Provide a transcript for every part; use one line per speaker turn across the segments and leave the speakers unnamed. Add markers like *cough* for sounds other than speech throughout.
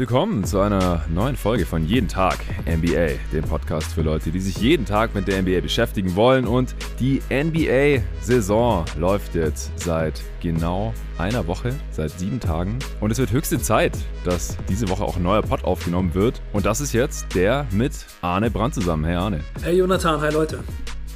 Willkommen zu einer neuen Folge von Jeden Tag NBA, dem Podcast für Leute, die sich jeden Tag mit der NBA beschäftigen wollen. Und die NBA-Saison läuft jetzt seit genau einer Woche, seit sieben Tagen. Und es wird höchste Zeit, dass diese Woche auch ein neuer Pod aufgenommen wird. Und das ist jetzt der mit Arne Brandt zusammen. Hey Arne.
Hey Jonathan, hi Leute.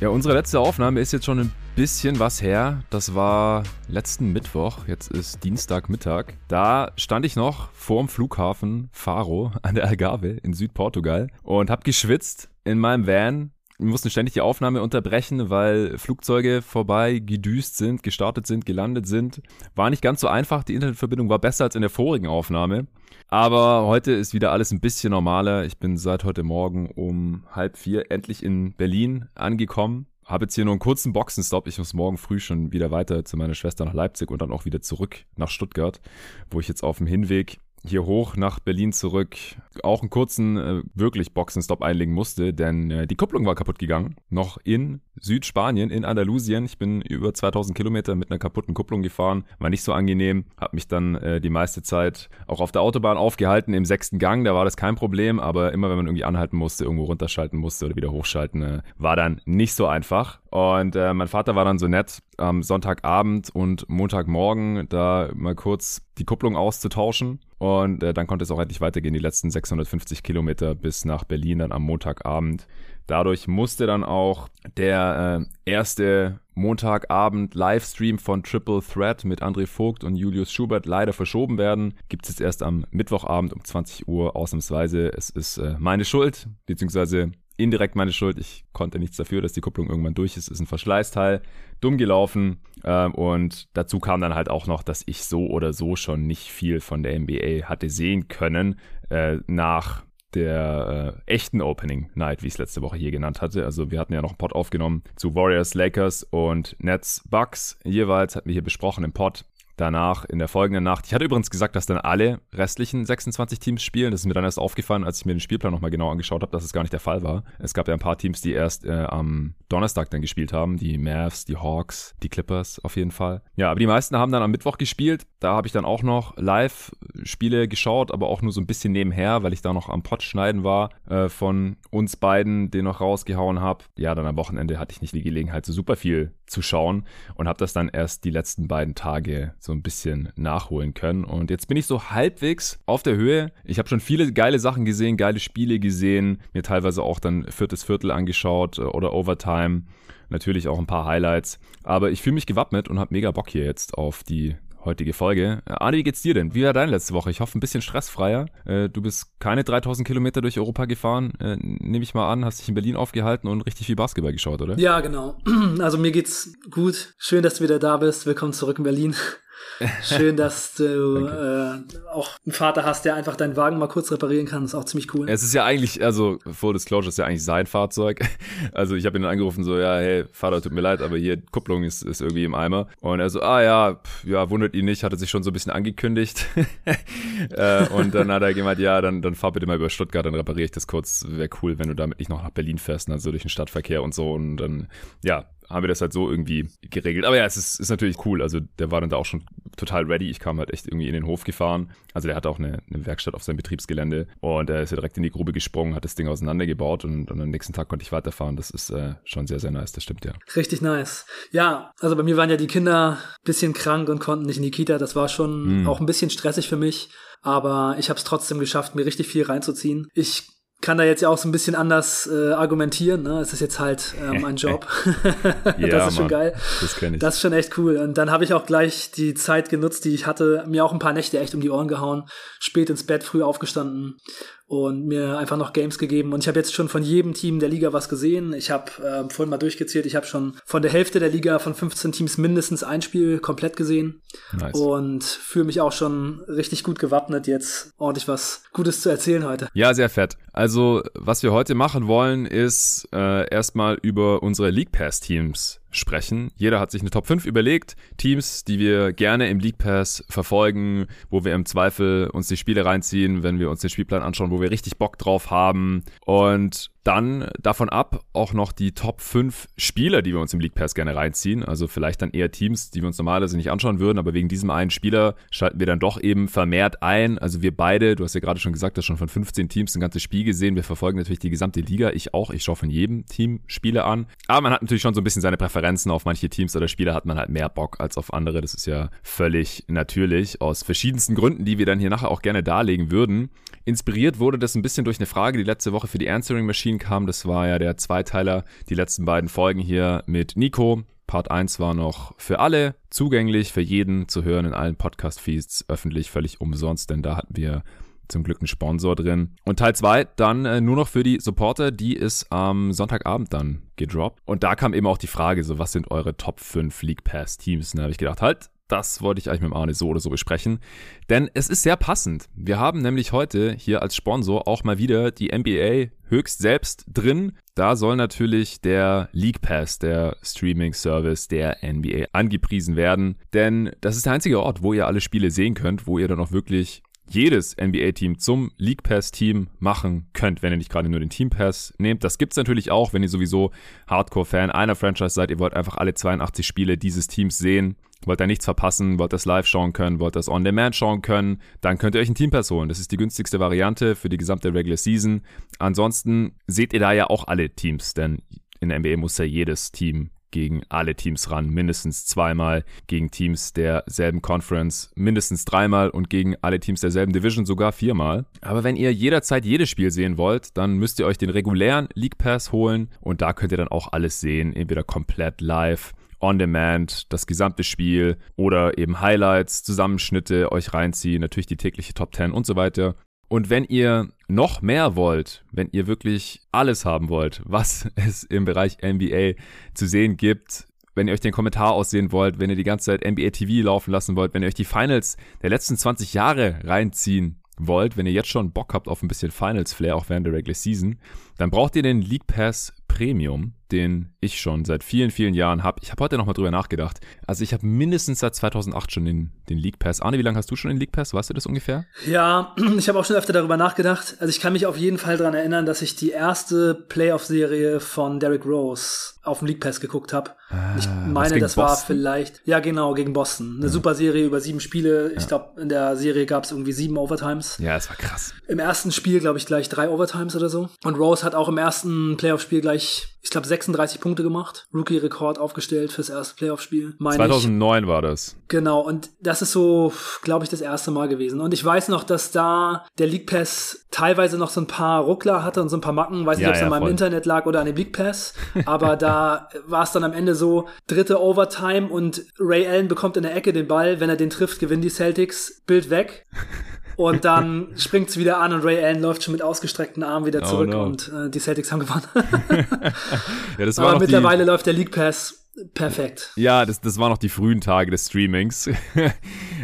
Ja, unsere letzte Aufnahme ist jetzt schon ein bisschen was her. Das war letzten Mittwoch, jetzt ist Dienstagmittag. Da stand ich noch vorm Flughafen Faro an der Algarve in Südportugal und habe geschwitzt in meinem Van. Wir mussten ständig die Aufnahme unterbrechen, weil Flugzeuge vorbei gedüst sind, gestartet sind, gelandet sind. War nicht ganz so einfach. Die Internetverbindung war besser als in der vorigen Aufnahme. Aber heute ist wieder alles ein bisschen normaler. Ich bin seit heute Morgen um halb vier endlich in Berlin angekommen habe jetzt hier nur einen kurzen Boxenstopp. Ich muss morgen früh schon wieder weiter zu meiner Schwester nach Leipzig und dann auch wieder zurück nach Stuttgart, wo ich jetzt auf dem Hinweg hier hoch nach Berlin zurück auch einen kurzen, äh, wirklich Boxenstopp einlegen musste, denn äh, die Kupplung war kaputt gegangen. Noch in Südspanien, in Andalusien. Ich bin über 2000 Kilometer mit einer kaputten Kupplung gefahren. War nicht so angenehm. Hab mich dann äh, die meiste Zeit auch auf der Autobahn aufgehalten im sechsten Gang. Da war das kein Problem, aber immer wenn man irgendwie anhalten musste, irgendwo runterschalten musste oder wieder hochschalten, äh, war dann nicht so einfach. Und äh, mein Vater war dann so nett, am Sonntagabend und Montagmorgen da mal kurz die Kupplung auszutauschen. Und äh, dann konnte es auch endlich weitergehen, die letzten 650 Kilometer bis nach Berlin dann am Montagabend. Dadurch musste dann auch der äh, erste Montagabend Livestream von Triple Threat mit André Vogt und Julius Schubert leider verschoben werden. Gibt es jetzt erst am Mittwochabend um 20 Uhr ausnahmsweise. Es ist äh, meine Schuld, beziehungsweise indirekt meine Schuld. Ich konnte nichts dafür, dass die Kupplung irgendwann durch ist. Ist ein Verschleißteil. Dumm gelaufen. Ähm, und dazu kam dann halt auch noch, dass ich so oder so schon nicht viel von der NBA hatte sehen können äh, nach der äh, echten Opening Night, wie ich es letzte Woche hier genannt hatte. Also wir hatten ja noch einen Pod aufgenommen zu Warriors, Lakers und Nets, Bucks. Jeweils hatten wir hier besprochen im Pod danach in der folgenden Nacht. Ich hatte übrigens gesagt, dass dann alle restlichen 26 Teams spielen. Das ist mir dann erst aufgefallen, als ich mir den Spielplan nochmal genau angeschaut habe, dass es gar nicht der Fall war. Es gab ja ein paar Teams, die erst äh, am Donnerstag dann gespielt haben. Die Mavs, die Hawks, die Clippers auf jeden Fall. Ja, aber die meisten haben dann am Mittwoch gespielt. Da habe ich dann auch noch Live-Spiele geschaut, aber auch nur so ein bisschen nebenher, weil ich da noch am Pott schneiden war äh, von uns beiden, den noch rausgehauen habe. Ja, dann am Wochenende hatte ich nicht die Gelegenheit, so super viel zu schauen und habe das dann erst die letzten beiden Tage so ein bisschen nachholen können. Und jetzt bin ich so halbwegs auf der Höhe. Ich habe schon viele geile Sachen gesehen, geile Spiele gesehen, mir teilweise auch dann viertes Viertel angeschaut äh, oder Overtime. Natürlich auch ein paar Highlights. Aber ich fühle mich gewappnet und habe mega Bock hier jetzt auf die heutige Folge. Äh, Adi, wie geht's dir denn? Wie war deine letzte Woche? Ich hoffe, ein bisschen stressfreier. Äh, du bist keine 3000 Kilometer durch Europa gefahren, nehme ich mal an, hast dich in Berlin aufgehalten und richtig viel Basketball geschaut, oder?
Ja, genau. *clears throat* Also mir geht's gut. Schön, dass du wieder da bist. Willkommen zurück in Berlin. Schön, dass du *laughs* äh, auch einen Vater hast, der einfach deinen Wagen mal kurz reparieren kann. Das ist auch ziemlich cool.
Es ist ja eigentlich, also Full Disclosure ist ja eigentlich sein Fahrzeug. *laughs* Also ich habe ihn dann angerufen, so, ja, hey, Vater, tut mir leid, aber hier Kupplung ist, ist irgendwie im Eimer. Und er so, ah ja, pff, ja, wundert ihn nicht, hatte sich schon so ein bisschen angekündigt. *laughs* äh, und dann hat er gemeint, ja, dann, dann fahr bitte mal über Stuttgart, dann repariere ich das kurz. Wäre cool, wenn du damit nicht noch nach Berlin fährst, also durch den Stadtverkehr und so. Und dann, ja, haben wir das halt so irgendwie geregelt. Aber ja, es ist, ist natürlich cool. Also der war dann da auch schon total ready. Ich kam halt echt irgendwie in den Hof gefahren. Also der hatte auch eine, eine Werkstatt auf seinem Betriebsgelände und er ist ja direkt in die Grube gesprungen, hat das Ding auseinandergebaut und, und am nächsten Tag konnte ich weiterfahren. Das ist äh, schon sehr, sehr nice, das stimmt ja.
Richtig nice. Ja, also bei mir waren ja die Kinder bisschen krank und konnten nicht in die Kita. Das war schon mm. auch ein bisschen stressig für mich. Aber ich habe es trotzdem geschafft, mir richtig viel reinzuziehen. Ich kann da jetzt ja auch so ein bisschen anders äh, argumentieren. Ne? Es ist jetzt halt ähm, mein Job. *laughs* ja, *laughs* das ist schon Mann, geil. Das kenne ich. Das ist schon echt cool. Und dann habe ich auch gleich die Zeit genutzt, die ich hatte, mir auch ein paar Nächte echt um die Ohren gehauen, spät ins Bett, früh aufgestanden und mir einfach noch Games gegeben. Und ich habe jetzt schon von jedem Team der Liga was gesehen. Ich habe äh, vorhin mal durchgezählt, ich habe schon von der Hälfte der Liga von 15 Teams mindestens ein Spiel komplett gesehen. Nice. Und fühle mich auch schon richtig gut gewappnet, jetzt ordentlich was Gutes zu erzählen heute.
Ja, sehr fett. Also, was wir heute machen wollen, ist äh, erstmal über unsere League Pass Teams sprechen. Jeder hat sich eine Top 5 überlegt, Teams, die wir gerne im League Pass verfolgen, wo wir im Zweifel uns die Spiele reinziehen, wenn wir uns den Spielplan anschauen, wo wir richtig Bock drauf haben. Und dann davon ab auch noch die Top 5 Spieler, die wir uns im League Pass gerne reinziehen. Also vielleicht dann eher Teams, die wir uns normalerweise nicht anschauen würden, aber wegen diesem einen Spieler schalten wir dann doch eben vermehrt ein. Also wir beide, du hast ja gerade schon gesagt, dass schon von 15 Teams ein ganzes Spiel gesehen. Wir verfolgen natürlich die gesamte Liga. Ich auch. Ich schaue von jedem Team Spiele an. Aber man hat natürlich schon so ein bisschen seine Präferenzen. Auf manche Teams oder Spieler hat man halt mehr Bock als auf andere. Das ist ja völlig natürlich. Aus verschiedensten Gründen, die wir dann hier nachher auch gerne darlegen würden. Inspiriert wurde das ein bisschen durch eine Frage, die letzte Woche für die Answering Machine kam. Das war ja der Zweiteiler, die letzten beiden Folgen hier mit Nico. Part 1 war noch für alle zugänglich, für jeden zu hören in allen Podcast-Feeds, öffentlich, völlig umsonst, denn da hatten wir zum Glück einen Sponsor drin. Und Teil 2 dann äh, nur noch für die Supporter, die ist am Sonntagabend dann gedroppt. Und da kam eben auch die Frage, so was sind eure Top 5 League Pass Teams? Und da habe ich gedacht, halt, das wollte ich eigentlich mit Arne so oder so besprechen. Denn es ist sehr passend. Wir haben nämlich heute hier als Sponsor auch mal wieder die NBA höchst selbst drin. Da soll natürlich der League Pass, der Streaming-Service der NBA, angepriesen werden. Denn das ist der einzige Ort, wo ihr alle Spiele sehen könnt, wo ihr dann auch wirklich jedes NBA-Team zum League Pass-Team machen könnt, wenn ihr nicht gerade nur den Team Pass nehmt. Das gibt's natürlich auch, wenn ihr sowieso Hardcore-Fan einer Franchise seid. Ihr wollt einfach alle 82 Spiele dieses Teams sehen wollt ihr nichts verpassen, wollt das live schauen können, wollt das on demand schauen können, dann könnt ihr euch ein Teampass holen. Das ist die günstigste Variante für die gesamte Regular Season. Ansonsten seht ihr da ja auch alle Teams, denn in der NBA muss ja jedes Team gegen alle Teams ran, mindestens zweimal gegen Teams derselben Conference, mindestens dreimal und gegen alle Teams derselben Division sogar viermal. Aber wenn ihr jederzeit jedes Spiel sehen wollt, dann müsst ihr euch den regulären League Pass holen und da könnt ihr dann auch alles sehen, entweder komplett live on demand das gesamte Spiel oder eben Highlights, Zusammenschnitte euch reinziehen, natürlich die tägliche Top 10 und so weiter. Und wenn ihr noch mehr wollt, wenn ihr wirklich alles haben wollt, was *laughs* es im Bereich NBA zu sehen gibt, wenn ihr euch den Kommentar aussehen wollt, wenn ihr die ganze Zeit NBA TV laufen lassen wollt, wenn ihr euch die Finals der letzten 20 Jahre reinziehen wollt, wenn ihr jetzt schon Bock habt auf ein bisschen Finals Flair auch während der Regular Season, dann braucht ihr den League Pass Premium, den ich schon seit vielen, vielen Jahren habe. Ich habe heute nochmal drüber nachgedacht. Also ich habe mindestens seit 2008 schon den, den League Pass. Arne, wie lange hast du schon den League Pass? Weißt du das ungefähr?
Ja, *clears throat* ich habe auch schon öfter darüber nachgedacht. Also ich kann mich auf jeden Fall daran erinnern, dass ich die erste Playoff-Serie von Derrick Rose auf dem League Pass geguckt habe. Ah, ich meine, das war vielleicht, ja genau, gegen Boston. Eine ja. super Serie über sieben Spiele. Ich glaube, in der Serie gab es irgendwie sieben Overtimes.
Ja, es war krass.
Im ersten Spiel, glaube ich, gleich drei Overtimes oder so. Und Rose hat auch im ersten Playoff-Spiel gleich ich glaube, 36 Punkte gemacht. Rookie-Rekord aufgestellt fürs erste Playoff-Spiel.
2009 ich. war das.
Genau, und das ist so, glaube ich, das erste Mal gewesen. Und ich weiß noch, dass da der League Pass teilweise noch so ein paar Ruckler hatte und so ein paar Macken. Weiß nicht, ja, ob es ja, an meinem voll. Internet lag oder an dem League Pass. Aber da *laughs* war es dann am Ende so, dritte Overtime und Ray Allen bekommt in der Ecke den Ball. Wenn er den trifft, gewinnen die Celtics. Bild weg. Und dann springt es wieder an und Ray Allen läuft schon mit ausgestreckten Armen wieder oh, zurück oh no. und äh, die Celtics haben gewonnen. *laughs* ja, das war Aber mittlerweile läuft der League Pass perfekt.
Ja, das, das waren noch die frühen Tage des Streamings. *laughs* äh,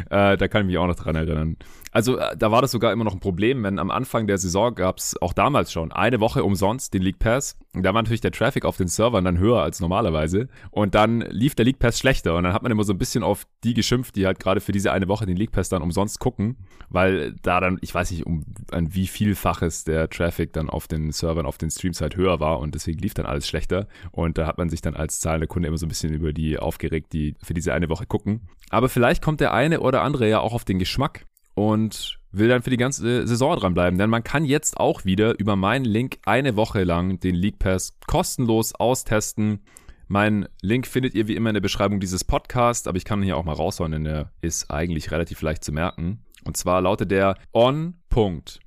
da kann ich mich auch noch dran erinnern. Also äh, da war das sogar immer noch ein Problem, wenn am Anfang der Saison gab es auch damals schon eine Woche umsonst den League Pass. Da war natürlich der Traffic auf den Servern dann höher als normalerweise. Und dann lief der League Pass schlechter. Und dann hat man immer so ein bisschen auf die geschimpft, die halt gerade für diese eine Woche den League Pass dann umsonst gucken. Weil da dann, ich weiß nicht, um ein wie vielfaches der Traffic dann auf den Servern, auf den Streams halt höher war. Und deswegen lief dann alles schlechter. Und da hat man sich dann als zahlender Kunde immer so ein bisschen über die aufgeregt, die für diese eine Woche gucken. Aber vielleicht kommt der eine oder andere ja auch auf den Geschmack und will dann für die ganze Saison dranbleiben. Denn man kann jetzt auch wieder über meinen Link eine Woche lang den League Pass kostenlos austesten. Mein Link findet ihr wie immer in der Beschreibung dieses Podcasts, aber ich kann ihn hier auch mal raushauen, denn der ist eigentlich relativ leicht zu merken. Und zwar lautet der on.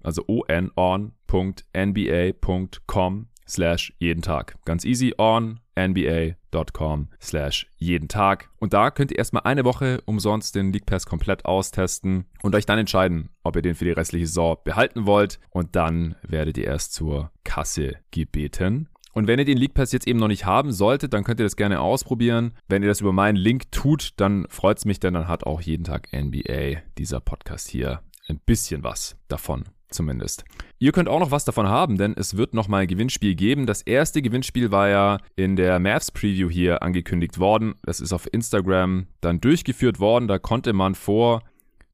also on on.nba.com slash jeden Tag. Ganz easy on nba.com slash jeden Tag. Und da könnt ihr erstmal eine Woche umsonst den League Pass komplett austesten und euch dann entscheiden, ob ihr den für die restliche Saison behalten wollt. Und dann werdet ihr erst zur Kasse gebeten. Und wenn ihr den League Pass jetzt eben noch nicht haben solltet, dann könnt ihr das gerne ausprobieren. Wenn ihr das über meinen Link tut, dann freut es mich, denn dann hat auch jeden Tag NBA, dieser Podcast hier, ein bisschen was davon zumindest. Ihr könnt auch noch was davon haben, denn es wird noch mal ein Gewinnspiel geben. Das erste Gewinnspiel war ja in der Mavs Preview hier angekündigt worden. Das ist auf Instagram dann durchgeführt worden. Da konnte man vor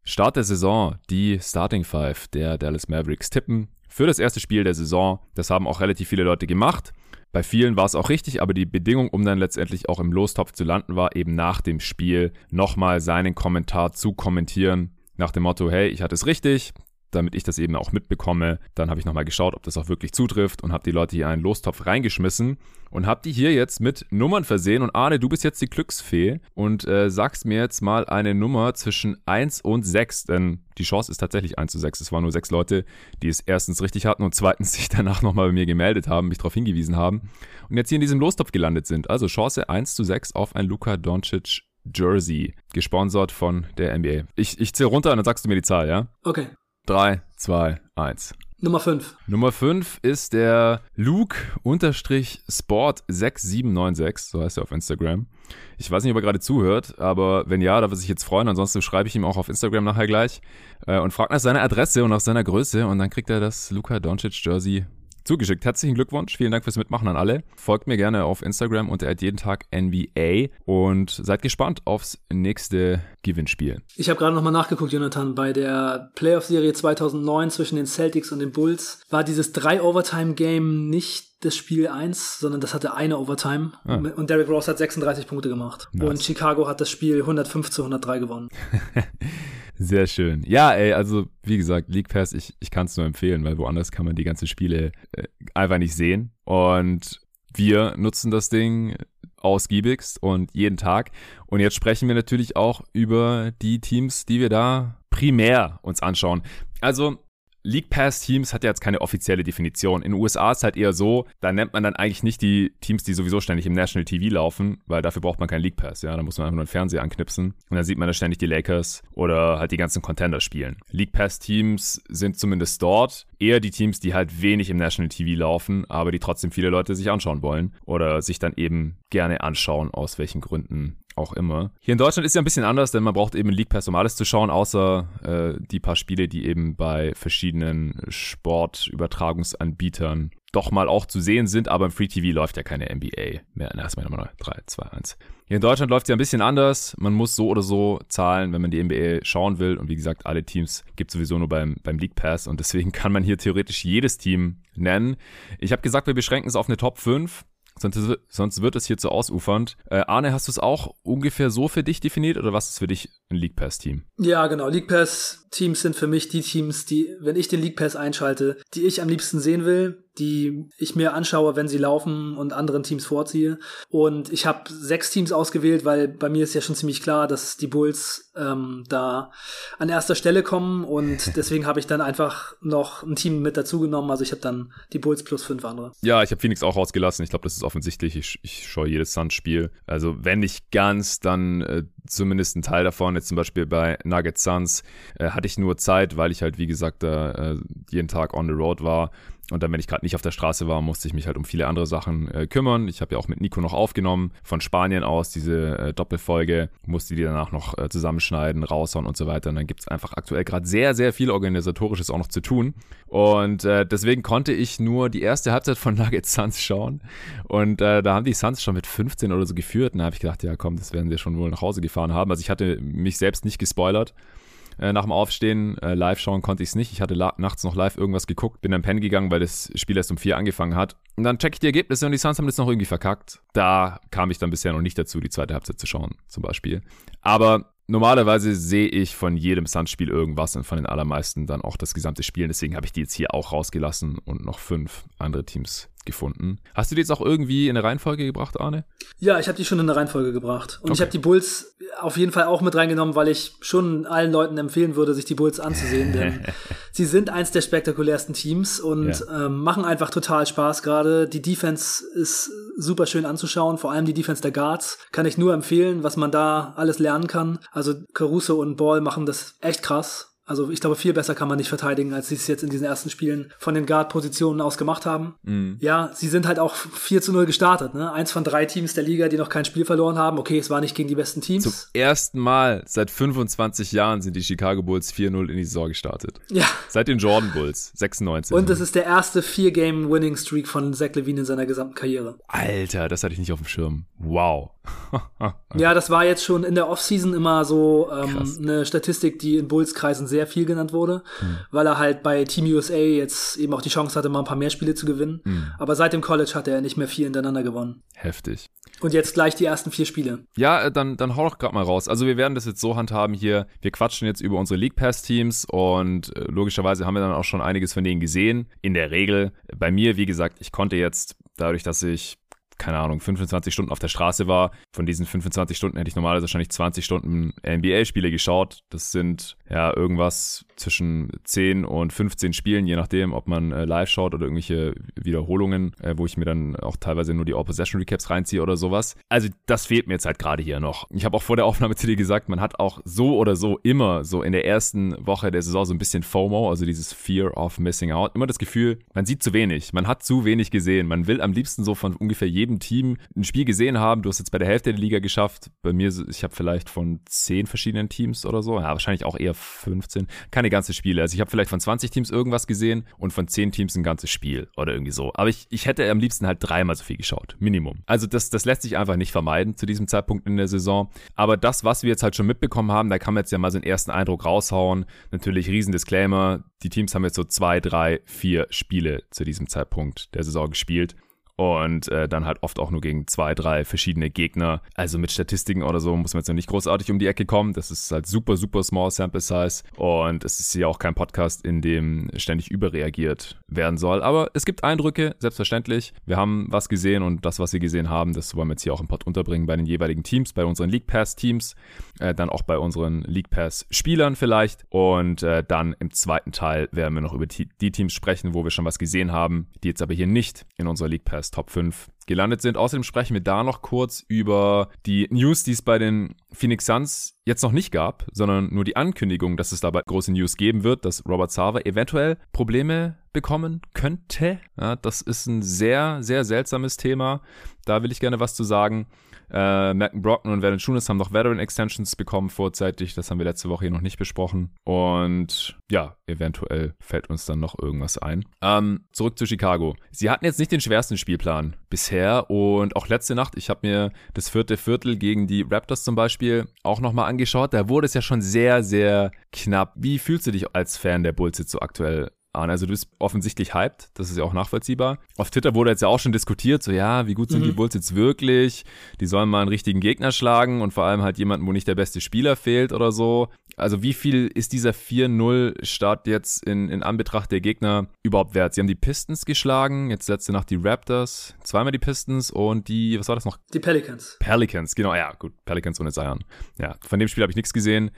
Start der Saison die Starting Five der Dallas Mavericks tippen für das erste Spiel der Saison. Das haben auch relativ viele Leute gemacht. Bei vielen war es auch richtig, aber die Bedingung, um dann letztendlich auch im Lostopf zu landen, war eben nach dem Spiel nochmal seinen Kommentar zu kommentieren. Nach dem Motto, hey, ich hatte es richtig, damit ich das eben auch mitbekomme. Dann habe ich nochmal geschaut, ob das auch wirklich zutrifft und habe die Leute hier einen Lostopf reingeschmissen und habe die hier jetzt mit Nummern versehen. Und Arne, du bist jetzt die Glücksfee und äh, sagst mir jetzt mal eine Nummer zwischen 1 und 6, denn die Chance ist tatsächlich 1 zu 6. Es waren nur sechs Leute, die es erstens richtig hatten und zweitens *laughs* sich danach nochmal bei mir gemeldet haben, mich darauf hingewiesen haben und jetzt hier in diesem Lostopf gelandet sind. Also Chance 1 zu 6 auf ein Luka Doncic Jersey, gesponsert von der NBA. Ich, ich zähle runter und dann sagst du mir die Zahl, ja?
Okay.
3, 2, 1.
Nummer 5.
Nummer 5 ist der Luke-Sport6796, so heißt er auf Instagram. Ich weiß nicht, ob er gerade zuhört, aber wenn ja, da würde sich jetzt freuen. Ansonsten schreibe ich ihm auch auf Instagram nachher gleich äh, und frage nach seiner Adresse und nach seiner Größe und dann kriegt er das Luka Doncic Jersey zugeschickt. Herzlichen Glückwunsch, vielen Dank fürs Mitmachen an alle. Folgt mir gerne auf Instagram unter jeden Tag NBA und seid gespannt aufs nächste Gewinnspiel.
Ich habe gerade nochmal nachgeguckt, Jonathan, bei der Playoff-Serie 2009 zwischen den Celtics und den Bulls war dieses drei-Overtime-Game nicht das Spiel 1, sondern das hatte eine Overtime. Ah. Und Derrick Rose hat 36 Punkte gemacht. Nice. Und Chicago hat das Spiel 105 zu 103 gewonnen. *laughs*
Sehr schön. Ja, ey, also wie gesagt, League Pass, ich, ich kann es nur empfehlen, weil woanders kann man die ganzen Spiele äh, einfach nicht sehen. Und wir nutzen das Ding ausgiebigst und jeden Tag. Und jetzt sprechen wir natürlich auch über die Teams, die wir da primär uns anschauen. Also League Pass Teams hat ja jetzt keine offizielle Definition. In den USA ist halt eher so, da nennt man dann eigentlich nicht die Teams, die sowieso ständig im National TV laufen, weil dafür braucht man keinen League Pass, ja, da muss man einfach nur einen Fernseher anknipsen und dann sieht man da ständig die Lakers oder halt die ganzen Contender spielen. League Pass Teams sind zumindest dort eher die Teams, die halt wenig im National TV laufen, aber die trotzdem viele Leute sich anschauen wollen oder sich dann eben gerne anschauen, aus welchen Gründen auch immer. Hier in Deutschland ist ja ein bisschen anders, denn man braucht eben League Pass, um alles zu schauen, außer äh, die paar Spiele, die eben bei verschiedenen Sportübertragungsanbietern doch mal auch zu sehen sind, aber im Free TV läuft ja keine NBA mehr. Na, erstmal nochmal 3, 2, 1. Hier in Deutschland läuft es ja ein bisschen anders. Man muss so oder so zahlen, wenn man die NBA schauen will. Und wie gesagt, alle Teams gibt es sowieso nur beim, beim League Pass. Und deswegen *laughs* kann man hier theoretisch jedes Team nennen. Ich habe gesagt, wir beschränken es auf eine Top 5. Sonst, sonst wird es hier zu ausufernd. Äh, Arne, hast du es auch ungefähr so für dich definiert oder was ist für dich ein League Pass-Team?
Ja, genau. League Pass-Teams sind für mich die Teams, die, wenn ich den League Pass einschalte, die ich am liebsten sehen will, die ich mir anschaue, wenn sie laufen und anderen Teams vorziehe. Und ich habe sechs Teams ausgewählt, weil bei mir ist ja schon ziemlich klar, dass die Bulls ähm, da an erster Stelle kommen und *laughs* deswegen habe ich dann einfach noch ein Team mit dazu genommen. Also ich habe dann die Bulls plus fünf andere.
Ja, ich habe Phoenix auch rausgelassen. Ich glaube, das ist offensichtlich. Ich, ich schaue jedes Suns-Spiel. Also wenn nicht ganz, dann äh, zumindest ein Teil davon. Jetzt zum Beispiel bei Nugget Suns äh, hatte ich nur Zeit, weil ich halt, wie gesagt, da äh, jeden Tag on the road war und dann, wenn ich gerade nicht auf der Straße war, musste ich mich halt um viele andere Sachen äh, kümmern. Ich habe ja auch mit Nico noch aufgenommen, von Spanien aus diese äh, Doppelfolge, musste die danach noch äh, zusammenschneiden, raushauen und so weiter. Und dann gibt es einfach aktuell gerade sehr, sehr viel Organisatorisches auch noch zu tun. Und äh, deswegen konnte ich nur die erste Halbzeit von *laughs* Nuggets Suns schauen. Und äh, da haben die Suns schon mit 15 oder so geführt. Und da habe ich gedacht, ja komm, das werden wir schon wohl nach Hause gefahren haben. Also ich hatte mich selbst nicht gespoilert äh, nach dem Aufstehen. Äh, live schauen konnte ich es nicht. Ich hatte nachts noch live irgendwas geguckt, bin dann pennen gegangen, weil das Spiel erst um vier angefangen hat. Und dann check ich die Ergebnisse und die Suns haben das noch irgendwie verkackt. Da kam ich dann bisher noch nicht dazu, die zweite Halbzeit zu schauen, zum Beispiel. Aber normalerweise sehe ich von jedem Suns-Spiel irgendwas und von den allermeisten dann auch das gesamte Spiel. Deswegen habe ich die jetzt hier auch rausgelassen und noch fünf andere Teams gefunden. Hast du die jetzt auch irgendwie in eine Reihenfolge gebracht, Arne?
Ja, ich habe die schon in eine Reihenfolge gebracht. Und okay. ich habe die Bulls auf jeden Fall auch mit reingenommen, weil ich schon allen Leuten empfehlen würde, sich die Bulls anzusehen. Denn *laughs* sie sind eins der spektakulärsten Teams und ja. ähm, machen einfach total Spaß gerade. Die Defense ist super schön anzuschauen, vor allem die Defense der Guards. Kann ich nur empfehlen, was man da alles lernen kann. Also Caruso und Ball machen das echt krass. Also ich glaube, viel besser kann man nicht verteidigen, als sie es jetzt in diesen ersten Spielen von den Guard-Positionen aus gemacht haben. Mhm. Ja, sie sind halt auch 4 zu 0 gestartet. Ne? Eins von drei Teams der Liga, die noch kein Spiel verloren haben. Okay, es war nicht gegen die besten Teams.
Zum ersten Mal seit 25 Jahren sind die Chicago Bulls 4-0 in die Saison gestartet.
Ja.
Seit den Jordan Bulls, 96.
Und es ist der erste Vier-Game-Winning-Streak von Zach Levine in seiner gesamten Karriere.
Alter, das hatte ich nicht auf dem Schirm. Wow. *laughs*
ja, das war jetzt schon in der Offseason immer so ähm, eine Statistik, die in Bulls-Kreisen sehr sehr viel genannt wurde, mhm. weil er halt bei Team USA jetzt eben auch die Chance hatte, mal ein paar mehr Spiele zu gewinnen. Mhm. Aber seit dem College hat er nicht mehr viel hintereinander gewonnen.
Heftig.
Und jetzt gleich die ersten vier Spiele.
Ja, äh, dann, dann hau doch gerade mal raus. Also wir werden das jetzt so handhaben hier. Wir quatschen jetzt über unsere League Pass Teams und äh, logischerweise haben wir dann auch schon einiges von denen gesehen. In der Regel. Bei mir, wie gesagt, ich konnte jetzt dadurch, dass ich keine Ahnung, 25 Stunden auf der Straße war. Von diesen 25 Stunden hätte ich normalerweise wahrscheinlich 20 Stunden NBA-Spiele geschaut. Das sind ja irgendwas zwischen 10 und 15 Spielen, je nachdem, ob man äh, live schaut oder irgendwelche Wiederholungen, äh, wo ich mir dann auch teilweise nur die All-Possession Recaps reinziehe oder sowas. Also das fehlt mir jetzt halt gerade hier noch. Ich habe auch vor der Aufnahme zu dir gesagt, man hat auch so oder so immer so in der ersten Woche der Saison so ein bisschen FOMO, also dieses Fear of Missing Out. Immer das Gefühl, man sieht zu wenig, man hat zu wenig gesehen. Man will am liebsten so von ungefähr jedem Team ein Spiel gesehen haben. Du hast jetzt bei der Hälfte der Liga geschafft. Bei mir, ich habe vielleicht von 10 verschiedenen Teams oder so, ja, wahrscheinlich auch eher 15. Keine keine ganze Spiele. Also ich habe vielleicht von 20 Teams irgendwas gesehen und von 10 Teams ein ganzes Spiel oder irgendwie so. Aber ich, ich hätte am liebsten halt dreimal so viel geschaut. Minimum. Also das, das lässt sich einfach nicht vermeiden zu diesem Zeitpunkt in der Saison. Aber das, was wir jetzt halt schon mitbekommen haben, da kann man jetzt ja mal so einen ersten Eindruck raushauen. Natürlich riesen Disclaimer. Die Teams haben jetzt so zwei, drei, vier Spiele zu diesem Zeitpunkt der Saison gespielt und äh, dann halt oft auch nur gegen zwei, drei verschiedene Gegner. Also mit Statistiken oder so muss man jetzt noch nicht großartig um die Ecke kommen. Das ist halt super, super small sample size und es ist ja auch kein Podcast, in dem ständig überreagiert werden soll. Aber es gibt Eindrücke, selbstverständlich. Wir haben was gesehen und das, was wir gesehen haben, das wollen wir jetzt hier auch im Pod unterbringen bei den jeweiligen Teams, bei unseren League Pass Teams, äh, dann auch bei unseren League Pass Spielern vielleicht und äh, dann im zweiten Teil werden wir noch über die, die Teams sprechen, wo wir schon was gesehen haben, die jetzt aber hier nicht in unserer League Pass Top 5 gelandet sind. Außerdem sprechen wir da noch kurz über die News, die es bei den Phoenix Suns jetzt noch nicht gab, sondern nur die Ankündigung, dass es dabei große News geben wird, dass Robert Sava eventuell Probleme bekommen könnte. Ja, das ist ein sehr, sehr seltsames Thema. Da will ich gerne was zu sagen. Äh, Malcolm Brockton und Valanciunas haben noch Veteran Extensions bekommen vorzeitig. Das haben wir letzte Woche hier noch nicht besprochen. Und ja, eventuell fällt uns dann noch irgendwas ein. Ähm, zurück zu Chicago. Sie hatten jetzt nicht den schwersten Spielplan bisher und auch letzte Nacht, ich habe mir das vierte Viertel gegen die Raptors zum Beispiel auch nochmal angeschaut. Da wurde es ja schon sehr, sehr knapp. Wie fühlst du dich als Fan der Bulls jetzt so aktuell an. Also du bist offensichtlich hyped, das ist ja auch nachvollziehbar. Auf Twitter wurde jetzt ja auch schon diskutiert, so ja, wie gut sind mhm. die Bulls jetzt wirklich? Die sollen mal einen richtigen Gegner schlagen und vor allem halt jemanden, wo nicht der beste Spieler fehlt oder so. Also wie viel ist dieser 4-0-Start jetzt in, in Anbetracht der Gegner überhaupt wert? Sie haben die Pistons geschlagen, jetzt letzte Nacht die Raptors, zweimal die Pistons und die, was war das noch?
Die Pelicans.
Pelicans, genau, ja, gut, Pelicans ohne Zion. Ja, von dem Spiel habe ich nichts gesehen.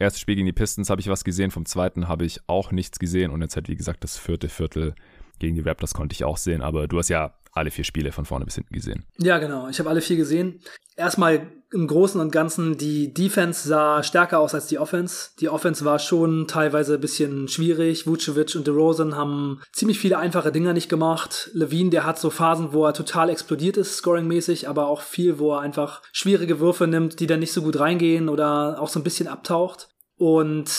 Erstes Spiel gegen die Pistons habe ich was gesehen, vom zweiten habe ich auch nichts gesehen und jetzt halt, wie gesagt, das vierte Viertel gegen die Raptors konnte ich auch sehen, aber du hast ja alle vier Spiele von vorne bis hinten gesehen.
Ja, genau. Ich habe alle vier gesehen. Erstmal im Großen und Ganzen, die Defense sah stärker aus als die Offense. Die Offense war schon teilweise ein bisschen schwierig. Vucevic und DeRozan haben ziemlich viele einfache Dinger nicht gemacht. Levine, der hat so Phasen, wo er total explodiert ist, scoringmäßig, aber auch viel, wo er einfach schwierige Würfe nimmt, die dann nicht so gut reingehen oder auch so ein bisschen abtaucht. Und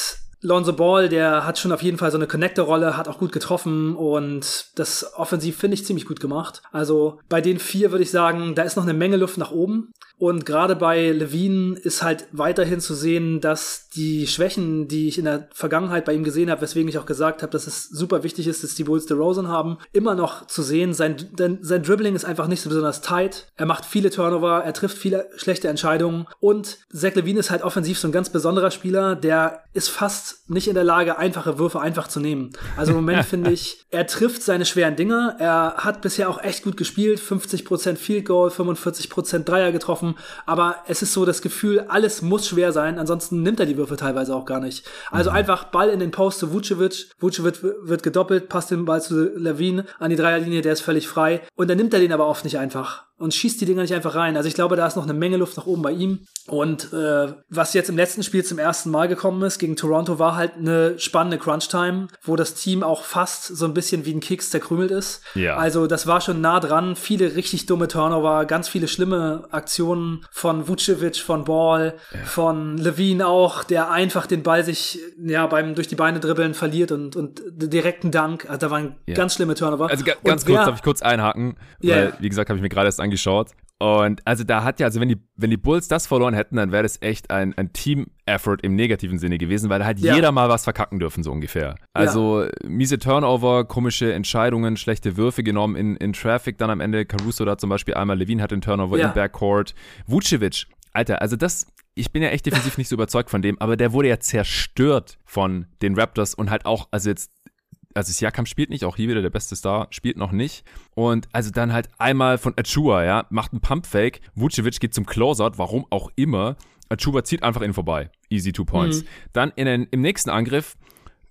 Lonzo Ball, der hat schon auf jeden Fall so eine Connector-Rolle, hat auch gut getroffen und das offensiv finde ich ziemlich gut gemacht. Also bei den vier würde ich sagen, da ist noch eine Menge Luft nach oben. Und gerade bei Levine ist halt weiterhin zu sehen, dass die Schwächen, die ich in der Vergangenheit bei ihm gesehen habe, weswegen ich auch gesagt habe, dass es super wichtig ist, dass die Bulls DeRozan haben, immer noch zu sehen. Sein, sein Dribbling ist einfach nicht so besonders tight. Er macht viele Turnover, er trifft viele schlechte Entscheidungen und Zach Levine ist halt offensiv so ein ganz besonderer Spieler, der ist fast nicht in der Lage, einfache Würfe einfach zu nehmen. Also im Moment *laughs* finde ich, er trifft seine schweren Dinger. Er hat bisher auch echt gut gespielt. 50% Field Goal, 45% Dreier getroffen aber es ist so das Gefühl, alles muss schwer sein, ansonsten nimmt er die Würfe teilweise auch gar nicht. Also mhm. einfach Ball in den Post zu Vucevic, Vucevic wird gedoppelt, passt den Ball zu Levine an die Dreierlinie, der ist völlig frei und dann nimmt er den aber oft nicht einfach und schießt die Dinger nicht einfach rein. Also ich glaube, da ist noch eine Menge Luft nach oben bei ihm. Und äh, was jetzt im letzten Spiel zum ersten Mal gekommen ist gegen Toronto, war halt eine spannende Crunch-Time, wo das Team auch fast so ein bisschen wie ein Keks zerkrümelt ist. Ja. Also das war schon nah dran. Viele richtig dumme Turnover, ganz viele schlimme Aktionen von Vucevic, von Ball, ja. von Levine auch, der einfach den Ball sich ja beim durch die Beine dribbeln verliert und, und direkten Dank. Also da waren ja. ganz schlimme Turnover.
Also ganz kurz, darf ich kurz einhaken, weil, wie gesagt, habe ich mir gerade erst angeschaut. Und also da hat ja, also wenn die, wenn die Bulls das verloren hätten, dann wäre das echt ein, ein Team-Effort im negativen Sinne gewesen, weil da hat ja. jeder mal was verkacken dürfen, so ungefähr. Also ja. miese Turnover, komische Entscheidungen, schlechte Würfe genommen in, in Traffic, dann am Ende Caruso da zum Beispiel einmal, Levine hat den Turnover ja. im Backcourt. Vucevic, Alter, also das, ich bin ja echt defensiv nicht so überzeugt von dem, aber der wurde ja zerstört von den Raptors und halt auch, also jetzt also Siakam spielt nicht, auch hier wieder der beste Star, spielt noch nicht. Und also dann halt einmal von Achua, ja, macht einen Pumpfake, Vucevic geht zum Closeout, warum auch immer. Achua zieht einfach ihn vorbei. Easy two points. Mhm. Dann in den, im nächsten Angriff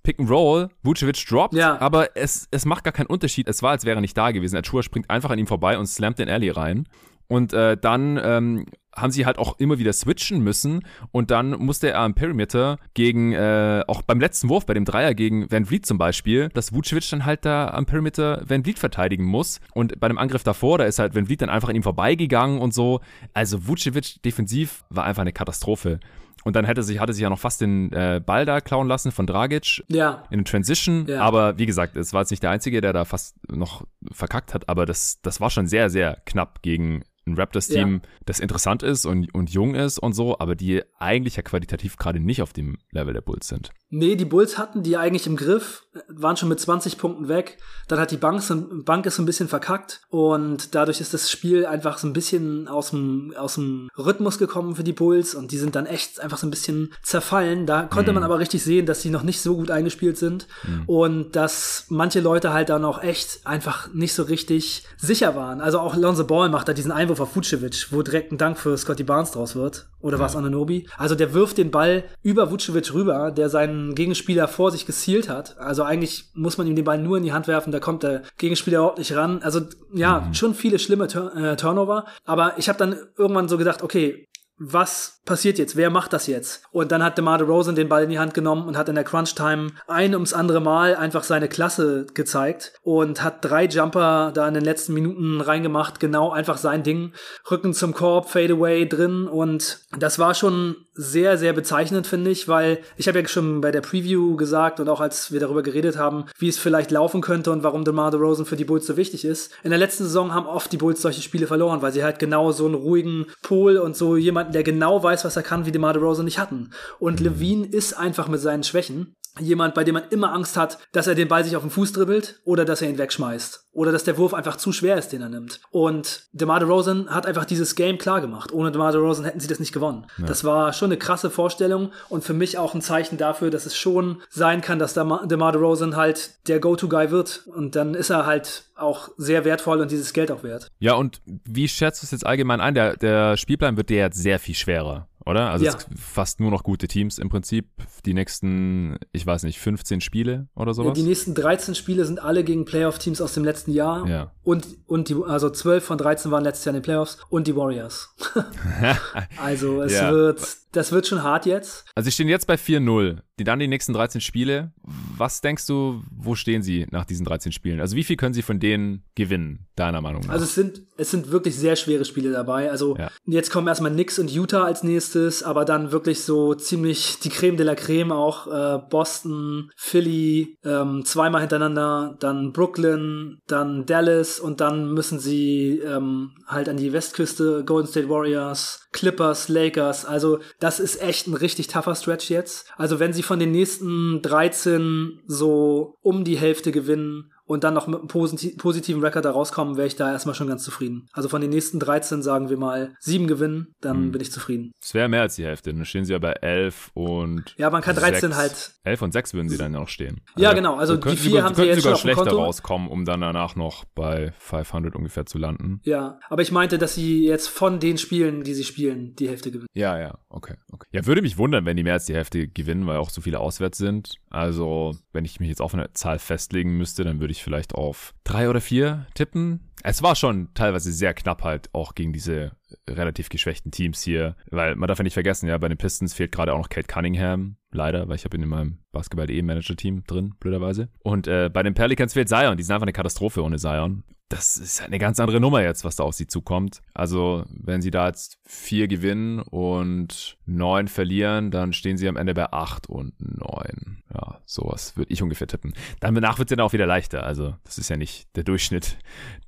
Pick and Roll, Vucevic droppt, ja. aber es, es macht gar keinen Unterschied. Es war, als wäre er nicht da gewesen. Achua springt einfach an ihm vorbei und slammt den Alley rein. Und äh, dann ähm, haben sie halt auch immer wieder switchen müssen und dann musste er am Perimeter gegen, äh, auch beim letzten Wurf, bei dem Dreier gegen Van Vliet zum Beispiel, dass Vucevic dann halt da am Perimeter Van Vliet verteidigen muss und bei dem Angriff davor, da ist halt Van Vliet dann einfach an ihm vorbeigegangen und so. Also Vucevic defensiv war einfach eine Katastrophe. Und dann hätte sich, hatte sich ja noch fast den äh, Ball da klauen lassen von Dragic
ja.
in den Transition. Ja. Aber wie gesagt, es war jetzt nicht der Einzige, der da fast noch verkackt hat, aber das, das war schon sehr, sehr knapp gegen ein Raptors-Team, ja. das interessant ist und, und jung ist und so, aber die eigentlich ja qualitativ gerade nicht auf dem Level der Bulls sind.
Nee, die Bulls hatten die eigentlich im Griff, waren schon mit 20 Punkten weg. Dann hat die Bank, Bank ist so ein bisschen verkackt und dadurch ist das Spiel einfach so ein bisschen aus dem, aus dem Rhythmus gekommen für die Bulls und die sind dann echt einfach so ein bisschen zerfallen. Da konnte mhm. man aber richtig sehen, dass sie noch nicht so gut eingespielt sind mhm. und dass manche Leute halt dann auch echt einfach nicht so richtig sicher waren. Also auch Lonzo Ball macht da diesen Einwurf auf Vucevic, wo direkt ein Dank für Scotty Barnes draus wird. Oder ja. war es Ananobi? Also der wirft den Ball über Vucevic rüber, der seinen Gegenspieler vor sich gezielt hat. Also eigentlich muss man ihm den Ball nur in die Hand werfen, da kommt der Gegenspieler überhaupt nicht ran. Also ja, mhm. schon viele schlimme Tur äh, Turnover. Aber ich habe dann irgendwann so gedacht, okay, was passiert jetzt? Wer macht das jetzt? Und dann hat DeMar DeRozan den Ball in die Hand genommen und hat in der Crunch-Time ein ums andere Mal einfach seine Klasse gezeigt und hat drei Jumper da in den letzten Minuten reingemacht. Genau einfach sein Ding. Rücken zum Korb, Fadeaway drin und das war schon sehr, sehr bezeichnend, finde ich, weil ich habe ja schon bei der Preview gesagt und auch als wir darüber geredet haben, wie es vielleicht laufen könnte und warum DeMar DeRozan für die Bulls so wichtig ist. In der letzten Saison haben oft die Bulls solche Spiele verloren, weil sie halt genau so einen ruhigen Pol und so jemanden, der genau weiß, was er kann, wie DeMar DeRozan nicht hatten. Und Levine ist einfach mit seinen Schwächen jemand, bei dem man immer Angst hat, dass er den Ball sich auf den Fuß dribbelt oder dass er ihn wegschmeißt oder dass der Wurf einfach zu schwer ist, den er nimmt. Und DeMar DeRozan hat einfach dieses Game klar gemacht. Ohne DeMar DeRozan hätten sie das nicht gewonnen. Ja. Das war schon eine krasse Vorstellung und für mich auch ein Zeichen dafür, dass es schon sein kann, dass DeMar DeRozan halt der Go-To-Guy wird und dann ist er halt auch sehr wertvoll und dieses Geld auch wert.
Ja, und wie schätzt du es jetzt allgemein ein? Der, der Spielplan wird dir jetzt sehr viel schwerer oder? Also ja. fast nur noch gute Teams im Prinzip. Die nächsten, ich weiß nicht, 15 Spiele oder sowas? Ja,
die nächsten 13 Spiele sind alle gegen Playoff-Teams aus dem letzten Jahr. Ja. Und, und die, also 12 von 13 waren letztes Jahr in den Playoffs und die Warriors. *laughs* *laughs* also es ja. wird das wird schon hart jetzt.
Also sie stehen jetzt bei 4-0. Die dann die nächsten 13 Spiele. Was denkst du, wo stehen sie nach diesen 13 Spielen? Also wie viel können sie von denen gewinnen, deiner Meinung nach?
Also es sind, es sind wirklich sehr schwere Spiele dabei. Also ja. jetzt kommen erstmal Knicks und Utah als nächstes, aber dann wirklich so ziemlich die Creme de la Creme auch. Äh, Boston, Philly, ähm, zweimal hintereinander, dann Brooklyn, dann Dallas und dann müssen sie ähm, halt an die Westküste, Golden State Warriors, Clippers, Lakers. Also das ist echt ein richtig tougher Stretch jetzt. Also wenn sie von den nächsten 13 so um die Hälfte gewinnen und dann noch mit einem positiven Rekord da rauskommen, wäre ich da erstmal schon ganz zufrieden. Also von den nächsten 13 sagen wir mal sieben gewinnen, dann mhm. bin ich zufrieden.
Es wäre mehr als die Hälfte, dann stehen sie ja bei 11 und
Ja, man kann 13 6. halt
11 und 6 würden sie dann noch stehen.
Also ja, genau, also die vier haben sie jetzt
sogar schlechter Konto. rauskommen, um dann danach noch bei 500 ungefähr zu landen.
Ja, aber ich meinte, dass sie jetzt von den Spielen, die sie spielen, die Hälfte gewinnen.
Ja, ja, okay, okay. Ja, würde mich wundern, wenn die mehr als die Hälfte gewinnen, weil auch so viele auswärts sind. Also, wenn ich mich jetzt auf eine Zahl festlegen müsste, dann würde ich vielleicht auf drei oder vier tippen. Es war schon teilweise sehr knapp halt auch gegen diese relativ geschwächten Teams hier, weil man darf ja nicht vergessen, ja, bei den Pistons fehlt gerade auch noch Kate Cunningham, leider, weil ich habe ihn in meinem Basketball-E-Manager-Team drin, blöderweise. Und äh, bei den Pelicans fehlt Zion, die sind einfach eine Katastrophe ohne Zion. Das ist eine ganz andere Nummer jetzt, was da auf sie zukommt. Also, wenn sie da jetzt vier gewinnen und neun verlieren, dann stehen sie am Ende bei acht und neun. Ja, sowas würde ich ungefähr tippen. Dann danach wird es dann auch wieder leichter. Also, das ist ja nicht der Durchschnitt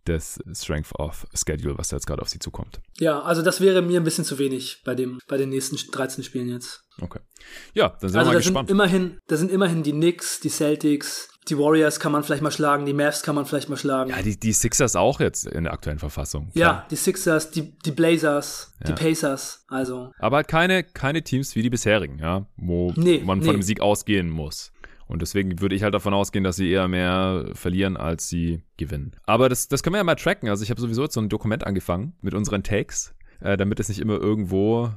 des Strength of Schedule, was da jetzt gerade auf sie zukommt.
Ja, also das wäre mir ein bisschen zu wenig bei dem, bei den nächsten 13 Spielen jetzt.
Okay. Ja, dann sind
also
wir mal
da
gespannt.
Sind immerhin, da sind immerhin die Knicks, die Celtics, die Warriors kann man vielleicht mal schlagen, die Mavs kann man vielleicht mal schlagen.
Ja, die, die Sixers auch jetzt in der aktuellen Verfassung.
Ja,
Klar.
die Sixers, die, die Blazers,
Ja.
die Pacers, also.
Aber halt keine, keine Teams wie die bisherigen, ja, wo
Nee,
man von
nee.
einem Sieg ausgehen muss. Und deswegen würde ich halt davon ausgehen, dass sie eher mehr verlieren, als sie gewinnen. Aber das, das können wir ja mal tracken. Also ich habe sowieso jetzt so ein Dokument angefangen mit unseren Takes, äh, damit es nicht immer irgendwo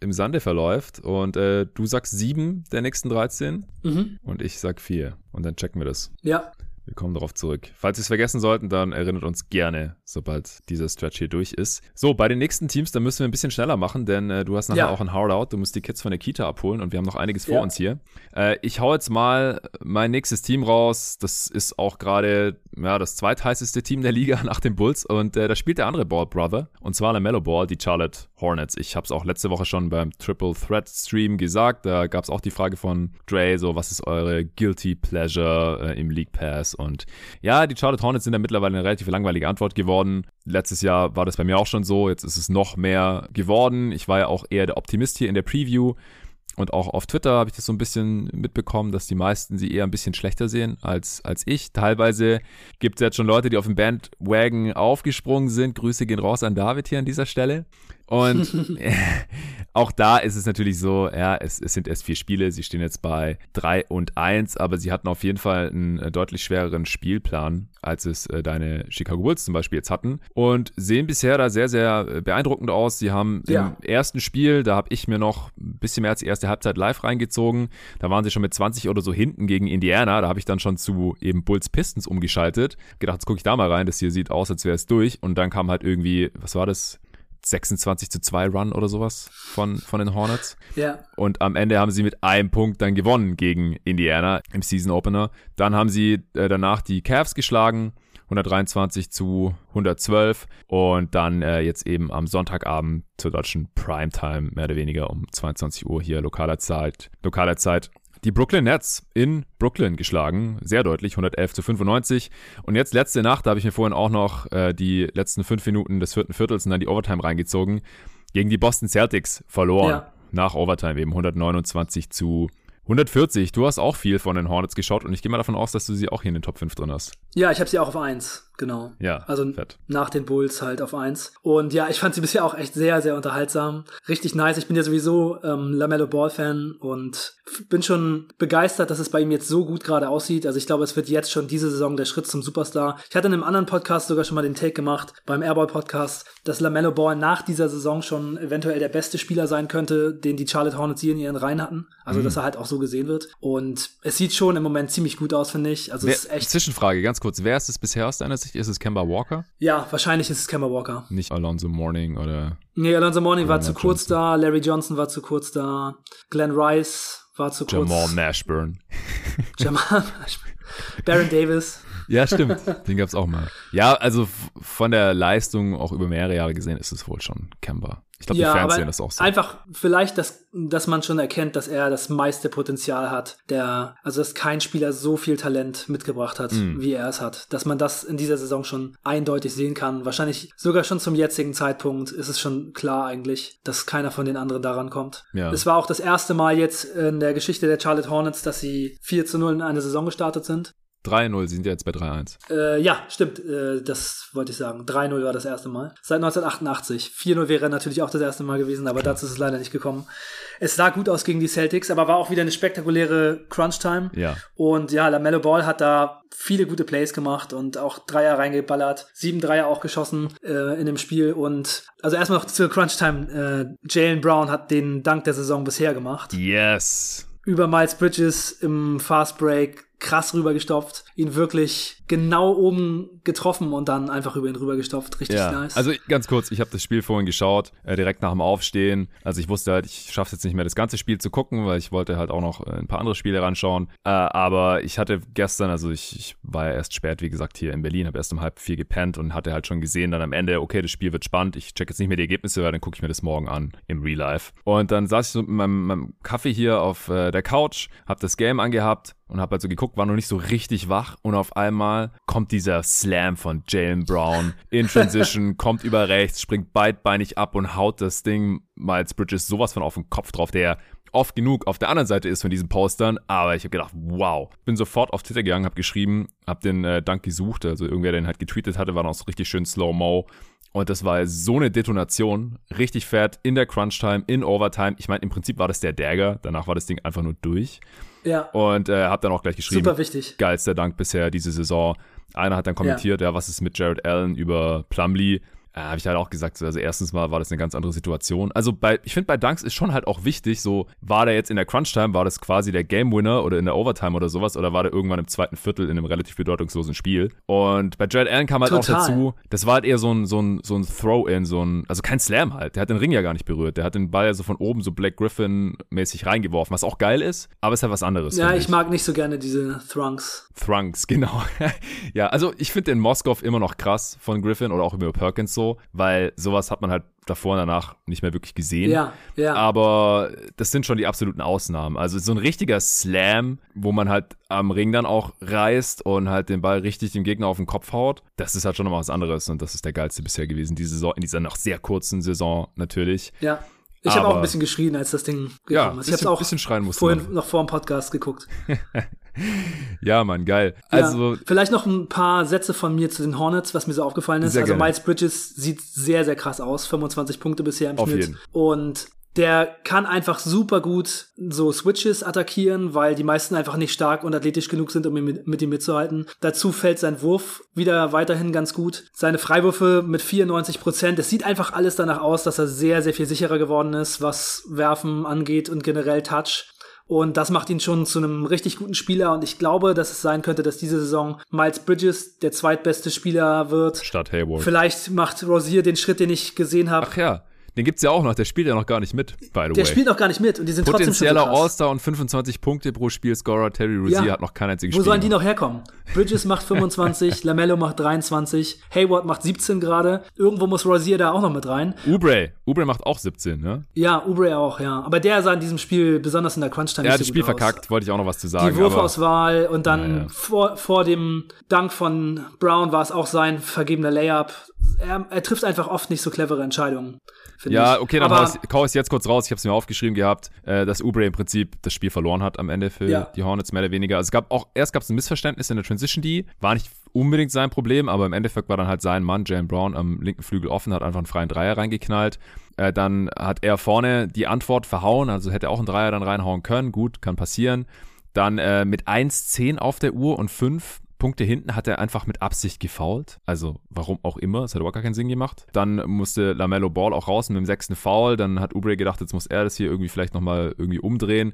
im Sande verläuft. Und äh, du sagst sieben der nächsten 13
Mhm.
und ich sag vier. Und dann checken wir das.
Ja,
Wir kommen darauf zurück. Falls Sie es vergessen sollten, dann erinnert uns gerne, sobald dieser Stretch hier durch ist. So, bei den nächsten Teams, da müssen wir ein bisschen schneller machen, denn äh, du hast nachher
Ja.
auch ein Hard-Out. Du musst die Kids von der Kita abholen und wir haben noch einiges vor
Ja.
uns hier. Äh, ich hau jetzt mal mein nächstes Team raus. Das ist auch gerade ja, das zweitheißeste Team der Liga *laughs* nach den Bulls und äh, da spielt der andere Ball Brother und zwar der Mellow Ball, die Charlotte Hornets. Ich habe es auch letzte Woche schon beim Triple Threat Stream gesagt. Da gab es auch die Frage von Dre, so was ist eure Guilty Pleasure äh, im League Pass und ja, die Charlotte Hornets sind da mittlerweile eine relativ langweilige Antwort geworden. Letztes Jahr war das bei mir auch schon so, jetzt ist es noch mehr geworden. Ich war ja auch eher der Optimist hier in der Preview. Und auch auf Twitter habe ich das so ein bisschen mitbekommen, dass die meisten sie eher ein bisschen schlechter sehen als, als ich. Teilweise gibt es jetzt schon Leute, die auf den Bandwagon aufgesprungen sind. Grüße gehen raus an David hier an dieser Stelle. Und *laughs* *laughs* auch da ist es natürlich so, ja, es, es sind erst vier Spiele. Sie stehen jetzt bei drei und eins, aber sie hatten auf jeden Fall einen äh, deutlich schwereren Spielplan, als es äh, deine Chicago Bulls zum Beispiel jetzt hatten. Und sehen bisher da sehr, sehr äh, beeindruckend aus. Sie haben
Ja.
im ersten Spiel, da habe ich mir noch ein bisschen mehr als die erste Halbzeit live reingezogen. Da waren sie schon mit 20 oder so hinten gegen Indiana. Da habe ich dann schon zu eben Bulls Pistons umgeschaltet. Gedacht, jetzt gucke ich da mal rein. Das hier sieht aus, als wäre es durch. Und dann kam halt irgendwie, was war das? 26 zu 2 Run oder sowas von, von den Hornets.
ja.
Und am Ende haben sie mit einem Punkt dann gewonnen gegen Indiana im Season Opener. Dann haben sie äh, danach die Cavs geschlagen. 123 zu 112 und dann äh, jetzt eben am Sonntagabend zur deutschen Primetime mehr oder weniger um 22 Uhr hier lokaler Zeit, lokaler Zeit die Brooklyn Nets in Brooklyn geschlagen, sehr deutlich, 111 zu 95. Und jetzt letzte Nacht, da habe ich mir vorhin auch noch äh, die letzten fünf Minuten des vierten Viertels und dann die Overtime reingezogen, gegen die Boston Celtics verloren.
Ja.
Nach Overtime eben 129 zu 140. Du hast auch viel von den Hornets geschaut und ich gehe mal davon aus, dass du sie auch hier in den Top 5 drin hast.
Ja, ich habe sie auch auf eins, genau.
Ja,
Also
fett.
nach den Bulls halt auf eins. Und ja, ich fand sie bisher auch echt sehr, sehr unterhaltsam. Richtig nice. Ich bin ja sowieso ähm, Lamello Ball-Fan und bin schon begeistert, dass es bei ihm jetzt so gut gerade aussieht. Also ich glaube, es wird jetzt schon diese Saison der Schritt zum Superstar. Ich hatte in einem anderen Podcast sogar schon mal den Take gemacht, beim Airball-Podcast, dass Lamello Ball nach dieser Saison schon eventuell der beste Spieler sein könnte, den die Charlotte Hornets hier in ihren Reihen hatten. Also dass er halt auch so gesehen wird. Und es sieht schon im Moment ziemlich gut aus, finde ich. Also
Wer,
es ist echt.
Zwischenfrage, ganz kurz. Wer ist es bisher aus deiner Sicht? Ist es Kemba Walker?
Ja, wahrscheinlich ist es Kemba Walker.
Nicht Alonso Morning oder.
Nee, Alonso Mourning war zu kurz da, Larry Johnson war zu kurz da, Glenn Rice war zu kurz.
Jamal Mashburn. *laughs*
Jamal. Baron Davis.
Ja, stimmt. Den gab's auch mal. Ja, also von der Leistung auch über mehrere Jahre gesehen ist es wohl schon Kemba. Ich glaube,
ja,
die Fans sehen das auch so.
einfach vielleicht, dass, dass man schon erkennt, dass er das meiste Potenzial hat. Der, also dass kein Spieler so viel Talent mitgebracht hat,
Mhm.
wie er es hat. Dass man das in dieser Saison schon eindeutig sehen kann. Wahrscheinlich sogar schon zum jetzigen Zeitpunkt ist es schon klar eigentlich, dass keiner von den anderen daran kommt.
Ja.
Es war auch das erste Mal jetzt in der Geschichte der Charlotte Hornets, dass sie 4 zu 0 in eine Saison gestartet sind.
3-0, sie sind ja jetzt bei 3-1.
Äh, ja, stimmt, äh, das wollte ich sagen. 3-0 war das erste Mal. Seit 1988. 4-0 wäre natürlich auch das erste Mal gewesen, aber dazu ist es leider nicht gekommen. Es sah gut aus gegen die Celtics, aber war auch wieder eine spektakuläre Crunch-Time.
Ja.
Und ja, LaMelo Ball hat da viele gute Plays gemacht und auch Dreier reingeballert. Sieben Dreier auch geschossen äh, in dem Spiel. Und also erstmal noch zur Crunch-Time. Äh, Jalen Brown hat den Dank der Saison bisher gemacht
Yes.
über Miles Bridges im Fast Break krass rübergestopft, ihn wirklich genau oben getroffen und dann einfach über ihn rübergestopft. Richtig
ja.
nice.
Also ganz kurz, ich habe das Spiel vorhin geschaut, äh, direkt nach dem Aufstehen. Also ich wusste halt, ich schaffe jetzt nicht mehr das ganze Spiel zu gucken, weil ich wollte halt auch noch äh, ein paar andere Spiele ranschauen. Äh, aber ich hatte gestern, also ich, ich war ja erst spät, wie gesagt, hier in Berlin, habe erst um halb vier gepennt und hatte halt schon gesehen dann am Ende, okay, das Spiel wird spannend. Ich check jetzt nicht mehr die Ergebnisse, weil dann gucke ich mir das morgen an im Real Life. Und dann saß ich so mit meinem, meinem Kaffee hier auf äh, der Couch, habe das Game angehabt und habe halt so geguckt, war noch nicht so richtig wach und auf einmal kommt dieser Slam von Jalen Brown in Transition, *laughs* kommt über rechts, springt beidbeinig ab und haut das Ding Miles Bridges sowas von auf den Kopf drauf, der oft genug auf der anderen Seite ist von diesen Postern, aber ich habe gedacht, wow. Bin sofort auf Twitter gegangen, habe geschrieben, habe den äh, Dank gesucht, also irgendwer, der den halt getweetet hatte, war noch so richtig schön Slow-Mo und das war so eine Detonation, richtig fett, in der Crunch-Time, in Overtime. Ich meine, im Prinzip war das der Dagger, danach war das Ding einfach nur durch.
Ja.
Und äh, hab dann auch gleich geschrieben.
Super wichtig.
Geilster Dank bisher diese Saison. Einer hat dann kommentiert, ja, ja was ist mit Jared Allen über Plumlee? Äh, habe ich halt auch gesagt, also erstens mal war das eine ganz andere Situation. Also bei, ich finde bei Dunks ist schon halt auch wichtig, so war der jetzt in der Crunch-Time, war das quasi der Game Winner oder in der Overtime oder sowas oder war der irgendwann im zweiten Viertel in einem relativ bedeutungslosen Spiel. Und bei Jared Allen kam halt Total. auch dazu, das war halt eher so ein, so ein, so ein Throw-In, so ein, also kein Slam halt. Der hat den Ring ja gar nicht berührt. Der hat den Ball ja so von oben so Black Griffin-mäßig reingeworfen, was auch geil ist, aber es ist halt was anderes.
Ja, ich, ich mag nicht so gerne diese Thrunks.
Thrunks, *laughs* genau. ja, also ich finde den Moskov immer noch krass von Griffin oder auch über Perkins so, weil sowas hat man halt davor und danach nicht mehr wirklich gesehen.
Ja, ja.
Aber das sind schon die absoluten Ausnahmen. Also so ein richtiger Slam, wo man halt am Ring dann auch reißt und halt den Ball richtig dem Gegner auf den Kopf haut, das ist halt schon nochmal was anderes und das ist der geilste bisher gewesen, diese Saison, in dieser noch sehr kurzen Saison natürlich.
Ja. Ich habe auch ein bisschen geschrien, als das Ding
gekommen ja, ist. Ich habe auch bisschen schreien
vorhin man. noch vor dem Podcast geguckt. *laughs*
ja, Mann, geil. Also
ja, vielleicht noch ein paar Sätze von mir zu den Hornets, was mir so aufgefallen ist. also. Miles Bridges sieht sehr, sehr krass aus. 25 Punkte bisher im
Auf
Schnitt.
Jeden.
Und der kann einfach super gut so Switches attackieren, weil die meisten einfach nicht stark und athletisch genug sind, um mit, mit ihm mitzuhalten. Dazu fällt sein Wurf wieder weiterhin ganz gut. Seine Freiwürfe mit 94 Prozent. Es sieht einfach alles danach aus, dass er sehr, sehr viel sicherer geworden ist, was Werfen angeht und generell Touch. Und das macht ihn schon zu einem richtig guten Spieler. Und ich glaube, dass es sein könnte, dass diese Saison Miles Bridges der zweitbeste Spieler wird.
Statt Hayward.
Vielleicht macht Rosier den Schritt, den ich gesehen habe.
Ach ja. Den gibt's ja auch noch, der spielt ja noch gar nicht mit, by the
der
way.
Der spielt noch gar nicht mit und die sind
Potenzieller
trotzdem schon so
All-Star und 25 Punkte pro Spiel Scorer. Terry Rozier ja. hat noch kein einziges Spiel.
Wo sollen die noch herkommen? Bridges macht 25, *laughs* Lamello macht 23, Hayward macht 17 gerade. Irgendwo muss Rozier da auch noch mit rein.
Ubre, Ubre macht auch 17, ne?
Ja, Ubre auch, ja. Aber der sah in diesem Spiel, besonders in der Crunch-Time,
Ja,
so
das Spiel
aus.
verkackt, wollte ich auch noch was zu sagen.
Die Wurfauswahl und dann
Ja, ja.
Vor, vor dem Dank von Brown war es auch sein vergebener Layup. Er, er trifft einfach oft nicht so clevere Entscheidungen. Finde
Ja,
ich.
okay, dann
Aber
hau ich, ich jetzt kurz raus. Ich habe es mir aufgeschrieben gehabt, äh, dass Ubre im Prinzip das Spiel verloren hat am Ende für
Ja.
die Hornets, mehr oder weniger. Also es gab auch, erst gab es ein Missverständnis in der Transition D, war nicht unbedingt sein Problem, aber im Endeffekt war dann halt sein Mann, Jalen Brown, am linken Flügel offen, hat einfach einen freien Dreier reingeknallt. Äh, dann hat er vorne die Antwort verhauen, also hätte auch einen Dreier dann reinhauen können. Gut, kann passieren. Dann äh, mit 1,10 auf der Uhr und 5 Punkte hinten hat er einfach mit Absicht gefoult. Also warum auch immer, es hat überhaupt gar keinen Sinn gemacht. Dann musste Lamello Ball auch raus mit dem sechsten Foul. Dann hat Ubre gedacht, jetzt muss er das hier irgendwie vielleicht nochmal irgendwie umdrehen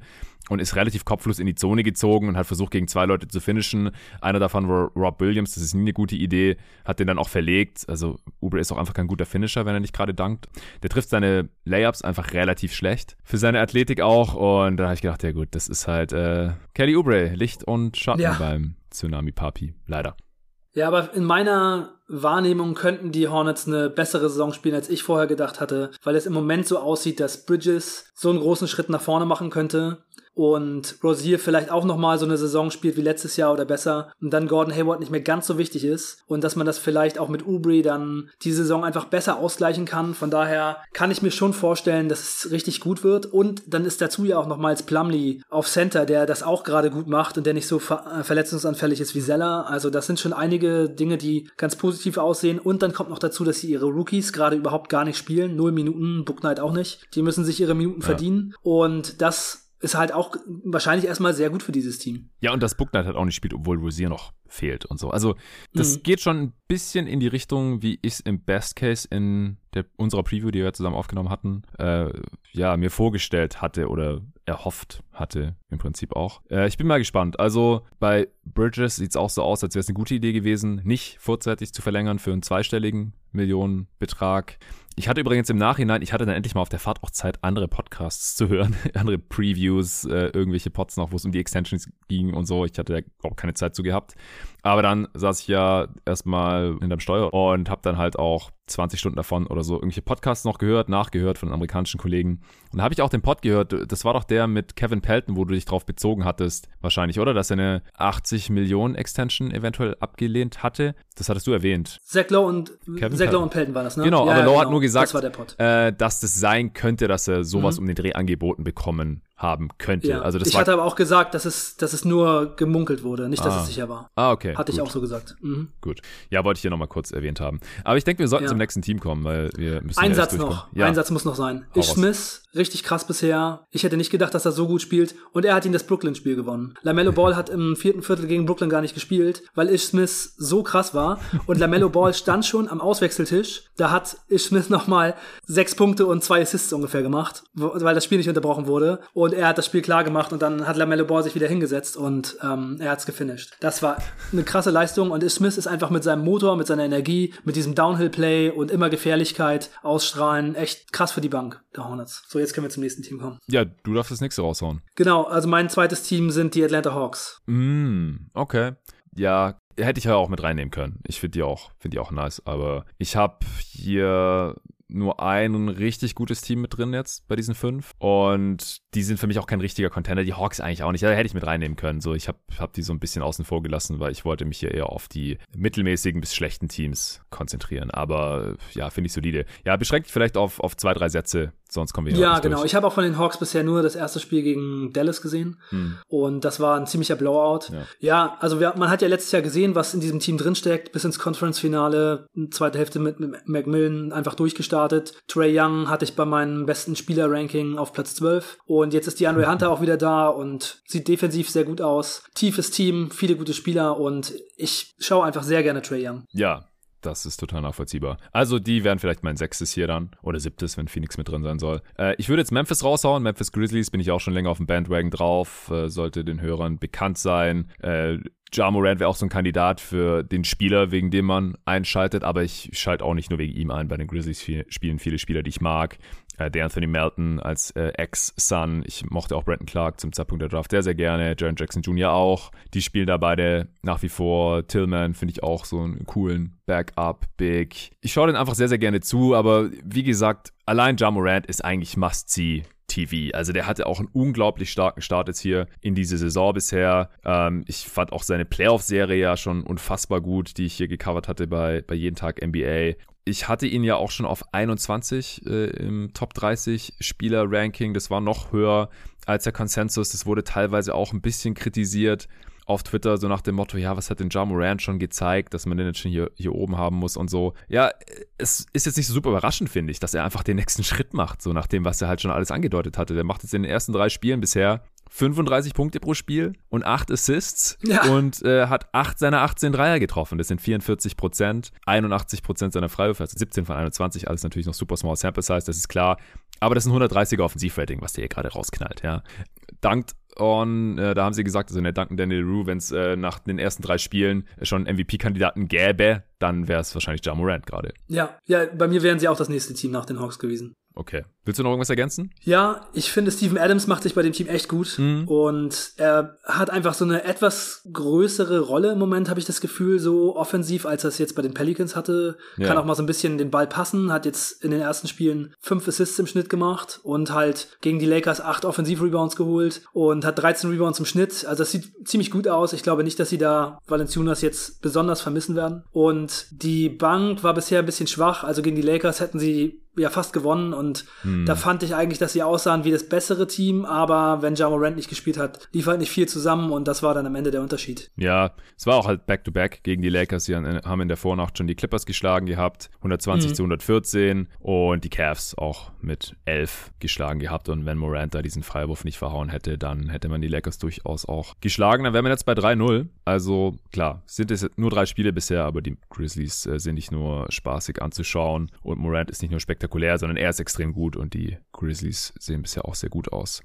und ist relativ kopflos in die Zone gezogen und hat versucht, gegen zwei Leute zu finishen. Einer davon war Rob Williams, das ist nie eine gute Idee, hat den dann auch verlegt. Also Ubre ist auch einfach kein guter Finisher, wenn er nicht gerade dankt. Der trifft seine Layups einfach relativ schlecht. Für seine Athletik auch. Und da habe ich gedacht, ja gut, das ist halt äh, Kelly Ubre, Licht und Schatten
Ja.
beim Tsunami Papi. Leider.
Ja, aber in meiner Wahrnehmung könnten die Hornets eine bessere Saison spielen, als ich vorher gedacht hatte, weil es im Moment so aussieht, dass Bridges so einen großen Schritt nach vorne machen könnte und Rosier vielleicht auch nochmal so eine Saison spielt wie letztes Jahr oder besser und dann Gordon Hayward nicht mehr ganz so wichtig ist und dass man das vielleicht auch mit Ubri dann die Saison einfach besser ausgleichen kann. Von daher kann ich mir schon vorstellen, dass es richtig gut wird und dann ist dazu ja auch nochmals Plumlee auf Center, der das auch gerade gut macht und der nicht so ver äh, verletzungsanfällig ist wie Zeller. Also das sind schon einige Dinge, die ganz positiv aussehen und dann kommt noch dazu, dass sie ihre Rookies gerade überhaupt gar nicht spielen. Null Minuten, Book Knight auch nicht. Die müssen sich ihre Minuten
Ja.
verdienen und das ist halt auch wahrscheinlich erstmal sehr gut für dieses Team.
Ja, und das Booknight hat auch nicht gespielt, obwohl Rosier noch fehlt und so. Also, das mhm. geht schon ein bisschen in die Richtung, wie ich es im Best Case in der, unserer Preview, die wir zusammen aufgenommen hatten, äh, ja, mir vorgestellt hatte oder erhofft hatte, im Prinzip auch. Äh, ich bin mal gespannt. Also bei Bridges sieht es auch so aus, als wäre es eine gute Idee gewesen, nicht vorzeitig zu verlängern für einen zweistelligen Millionenbetrag. Ich hatte übrigens im Nachhinein, ich hatte dann endlich mal auf der Fahrt auch Zeit, andere Podcasts zu hören, *laughs* andere Previews, äh, irgendwelche Pods noch, wo es um die Extensions ging und so. Ich hatte da auch keine Zeit zu gehabt. Aber dann saß ich ja erstmal hinterm Steuer und habe dann halt auch 20 Stunden davon oder so irgendwelche Podcasts noch gehört, nachgehört von amerikanischen Kollegen. Und da habe ich auch den Pod gehört, das war doch der mit Kevin Pelton, wo du dich drauf bezogen hattest, wahrscheinlich, oder? Dass er eine 80 Millionen Extension eventuell abgelehnt hatte. Das hattest du erwähnt.
Zach Lowe und, Kevin Zach Lowe und Pelton waren das, ne?
Genau, ja, aber Lowe genau. hat nur gesagt, das äh, dass das sein könnte, dass er sowas mhm. um den Dreh angeboten bekommen haben könnte. Ja. Also das
ich hatte aber auch gesagt, dass es, dass es nur gemunkelt wurde, nicht, dass ah. es sicher war.
Ah, okay.
Hatte gut. ich auch so gesagt.
Mhm. Gut. Ja, wollte ich hier nochmal kurz erwähnt haben. Aber ich denke, wir sollten ja. zum nächsten Team kommen, weil wir müssen
Ein Satz noch. Ja. Ein Satz muss noch sein. Ish Smith, richtig krass bisher. Ich hätte nicht gedacht, dass er so gut spielt. Und er hat ihn das Brooklyn-Spiel gewonnen. LaMelo *laughs* Ball hat im vierten Viertel gegen Brooklyn gar nicht gespielt, weil Ish Smith so krass war. Und LaMelo Ball *laughs* stand schon am Auswechseltisch. Da hat Ish Smith nochmal sechs Punkte und zwei Assists ungefähr gemacht, weil das Spiel nicht unterbrochen wurde. Und er hat das Spiel klar gemacht und dann hat Lamello Ball sich wieder hingesetzt und ähm, er hat's gefinisht. Das war eine krasse Leistung und Smith ist einfach mit seinem Motor, mit seiner Energie, mit diesem Downhill-Play und immer Gefährlichkeit ausstrahlen echt krass für die Bank der Hornets. So, jetzt können wir zum nächsten Team kommen.
Ja, du darfst das nächste raushauen.
Genau, also mein zweites Team sind die Atlanta Hawks.
Mm, okay. Ja, hätte ich ja auch mit reinnehmen können. Ich finde die auch, finde die auch nice, aber ich habe hier nur ein richtig gutes Team mit drin jetzt bei diesen fünf. Und die sind für mich auch kein richtiger Contender. Die Hawks eigentlich auch nicht. Da hätte ich mit reinnehmen können. So, ich habe hab die so ein bisschen außen vor gelassen, weil ich wollte mich hier eher auf die mittelmäßigen bis schlechten Teams konzentrieren. Aber ja, finde ich solide. Ja, beschränkt vielleicht auf, auf zwei, drei Sätze Sonst kommen wir
Ja, genau. Durch. Ich habe auch von den Hawks bisher nur das erste Spiel gegen Dallas gesehen. Hm. Und das war ein ziemlicher Blowout. Ja, ja also wir, man hat ja letztes Jahr gesehen, was in diesem Team drinsteckt. Bis ins Conference-Finale, zweite Hälfte mit Macmillan einfach durchgestartet. Trey Young hatte ich bei meinem besten Spieler-Ranking auf Platz 12. Und jetzt ist die Andre Hunter auch wieder da und sieht defensiv sehr gut aus. Tiefes Team, viele gute Spieler und ich schaue einfach sehr gerne Trey Young.
Ja, das ist total nachvollziehbar. Also die wären vielleicht mein sechstes hier dann. Oder siebtes, wenn Phoenix mit drin sein soll. Äh, ich würde jetzt Memphis raushauen. Memphis Grizzlies bin ich auch schon länger auf dem Bandwagon drauf. Äh, sollte den Hörern bekannt sein. Äh, Ja Morant wäre auch so ein Kandidat für den Spieler, wegen dem man einschaltet, aber ich schalte auch nicht nur wegen ihm ein. Bei den Grizzlies spielen viele Spieler, die ich mag der Anthony Melton als äh, Ex-Son. Ich mochte auch Brandon Clark zum Zeitpunkt der Draft sehr, sehr gerne. Jaron Jackson Jr. auch. Die spielen da beide nach wie vor. Tillman finde ich auch so einen coolen Backup-Big. Ich schaue den einfach sehr, sehr gerne zu, aber wie gesagt, allein Ja Morant ist eigentlich Must-See. TV. Also der hatte auch einen unglaublich starken Start jetzt hier in diese Saison bisher. Ähm, ich fand auch seine Playoff-Serie ja schon unfassbar gut, die ich hier gecovert hatte bei, bei Jeden Tag NBA ich hatte ihn ja auch schon auf 21 äh, im Top 30 Spieler-Ranking. Das war noch höher als der Konsensus. Das wurde teilweise auch ein bisschen kritisiert auf Twitter, so nach dem Motto, ja, was hat denn Ja schon gezeigt, dass man den jetzt schon hier, hier oben haben muss und so. Ja, es ist jetzt nicht so super überraschend, finde ich, dass er einfach den nächsten Schritt macht, so nach dem, was er halt schon alles angedeutet hatte. Der macht jetzt in den ersten drei Spielen bisher 35 Punkte pro Spiel und 8 Assists ja. und äh, hat 8 seiner 18 Dreier getroffen. Das sind 44 Prozent, 81 Prozent seiner Freiwürfe, also 17 von 21, alles natürlich noch super small sample size, das ist klar. Aber das ist ein 130er Offensivrating, was der hier gerade rausknallt, ja. Dankt on, äh, da haben sie gesagt, also in der danken Daniel Rue, wenn es äh, nach den ersten drei Spielen schon MVP-Kandidaten gäbe, dann wäre es wahrscheinlich Ja Morant gerade.
Ja, ja, bei mir wären sie auch das nächste Team nach den Hawks gewesen.
Okay. Willst du noch irgendwas ergänzen?
Ja, ich finde, Steven Adams macht sich bei dem Team echt gut. Mhm. Und er hat einfach so eine etwas größere Rolle im Moment, habe ich das Gefühl, so offensiv, als er es jetzt bei den Pelicans hatte. Ja. Kann auch mal so ein bisschen den Ball passen, hat jetzt in den ersten Spielen fünf Assists im Schnitt gemacht und halt gegen die Lakers acht Offensiv-Rebounds geholt und hat 13 Rebounds im Schnitt. Also das sieht ziemlich gut aus. Ich glaube nicht, dass sie da Valenciunas jetzt besonders vermissen werden. Und die Bank war bisher ein bisschen schwach. Also gegen die Lakers hätten sie ja fast gewonnen und hm. da fand ich eigentlich, dass sie aussahen wie das bessere Team, aber wenn Ja Morant nicht gespielt hat, lief halt nicht viel zusammen und das war dann am Ende der Unterschied.
Ja, es war auch halt Back-to-Back -back gegen die Lakers. Sie haben in der Vornacht schon die Clippers geschlagen gehabt, 120 hm. zu 114 und die Cavs auch mit 11 geschlagen gehabt und wenn Morant da diesen Freiwurf nicht verhauen hätte, dann hätte man die Lakers durchaus auch geschlagen. Dann wären wir jetzt bei 3-0. Also klar, sind es nur drei Spiele bisher, aber die Grizzlies äh, sind nicht nur spaßig anzuschauen und Morant ist nicht nur spektakulär spektakulär, sondern er ist extrem gut und die Grizzlies sehen bisher auch sehr gut aus.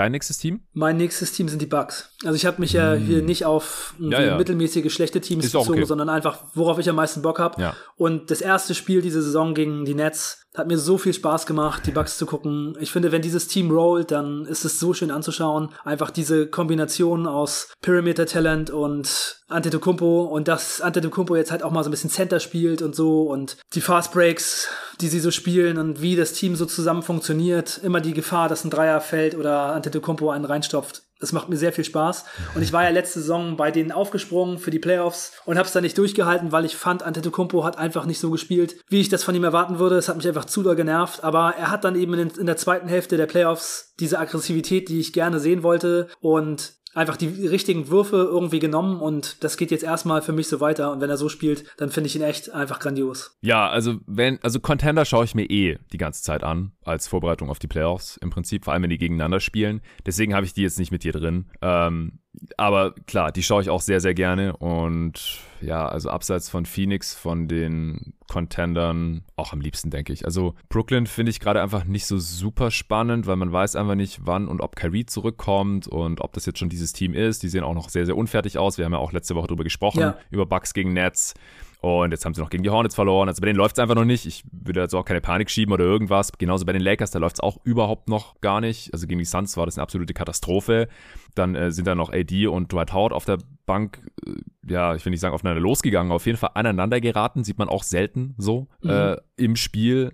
Dein nächstes Team?
Mein nächstes Team sind die Bucks. Also ich habe mich ja mm. hier nicht auf ja, ja. mittelmäßige, schlechte Teams ist bezogen, okay. sondern einfach, worauf ich am meisten Bock habe. Ja. Und das erste Spiel diese Saison gegen die Nets hat mir so viel Spaß gemacht, die Bugs zu gucken. Ich finde, wenn dieses Team rollt, dann ist es so schön anzuschauen. Einfach diese Kombination aus Perimeter Talent und Antetokounmpo und dass Antetokounmpo jetzt halt auch mal so ein bisschen Center spielt und so und die Fast Breaks, die sie so spielen und wie das Team so zusammen funktioniert. Immer die Gefahr, dass ein Dreier fällt oder Antetokounmpo einen reinstopft das macht mir sehr viel Spaß. Und ich war ja letzte Saison bei denen aufgesprungen für die Playoffs und habe es da nicht durchgehalten, weil ich fand, Antetokounmpo hat einfach nicht so gespielt, wie ich das von ihm erwarten würde. Es hat mich einfach zu doll genervt. Aber er hat dann eben in, in der zweiten Hälfte der Playoffs diese Aggressivität, die ich gerne sehen wollte. Und einfach die richtigen Würfe irgendwie genommen und das geht jetzt erstmal für mich so weiter und wenn er so spielt, dann finde ich ihn echt einfach grandios.
Ja, also wenn also Contender schaue ich mir eh die ganze Zeit an als Vorbereitung auf die Playoffs im Prinzip, vor allem wenn die gegeneinander spielen. Deswegen habe ich die jetzt nicht mit dir drin. Ähm, aber klar, die schaue ich auch sehr, sehr gerne. Und ja, also abseits von Phoenix, von den Contendern, auch am liebsten, denke ich. Also Brooklyn finde ich gerade einfach nicht so super spannend, weil man weiß einfach nicht, wann und ob Kyrie zurückkommt und ob das jetzt schon dieses Team ist. Die sehen auch noch sehr, sehr unfertig aus. Wir haben ja auch letzte Woche drüber gesprochen, ja. über Bucks gegen Nets. Und jetzt haben sie noch gegen die Hornets verloren. Also bei denen läuft es einfach noch nicht. Ich würde jetzt auch keine Panik schieben oder irgendwas. Genauso bei den Lakers, da läuft es auch überhaupt noch gar nicht. Also gegen die Suns war das eine absolute Katastrophe. Dann äh, sind da noch AD und Dwight Howard auf der Bank, äh, ja, ich will nicht sagen aufeinander losgegangen, auf jeden Fall aneinander geraten. Sieht man auch selten so mhm. äh, im Spiel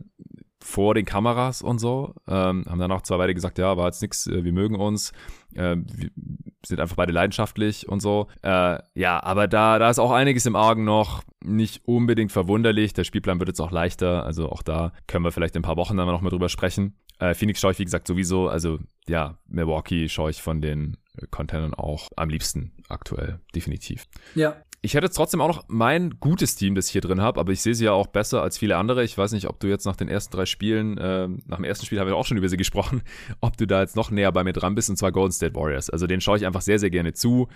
vor den Kameras und so. Ähm, haben dann auch zwar beide gesagt, ja, war jetzt nichts, äh, wir mögen uns, äh, wir sind einfach beide leidenschaftlich und so. Äh, ja, aber da, da ist auch einiges im Argen noch, nicht unbedingt verwunderlich. Der Spielplan wird jetzt auch leichter, also auch da können wir vielleicht in ein paar Wochen dann noch mal drüber sprechen. Äh, Phoenix schaue ich, wie gesagt, sowieso, also ja, Milwaukee schaue ich von den Containern auch am liebsten aktuell, definitiv.
Ja.
Ich hätte trotzdem auch noch mein gutes Team, das ich hier drin habe, aber ich sehe sie ja auch besser als viele andere. Ich weiß nicht, ob du jetzt nach den ersten drei Spielen, äh, nach dem ersten Spiel haben wir auch schon über sie gesprochen, *laughs* ob du da jetzt noch näher bei mir dran bist, und zwar Golden State Warriors. Also den schaue ich einfach sehr, sehr gerne zu.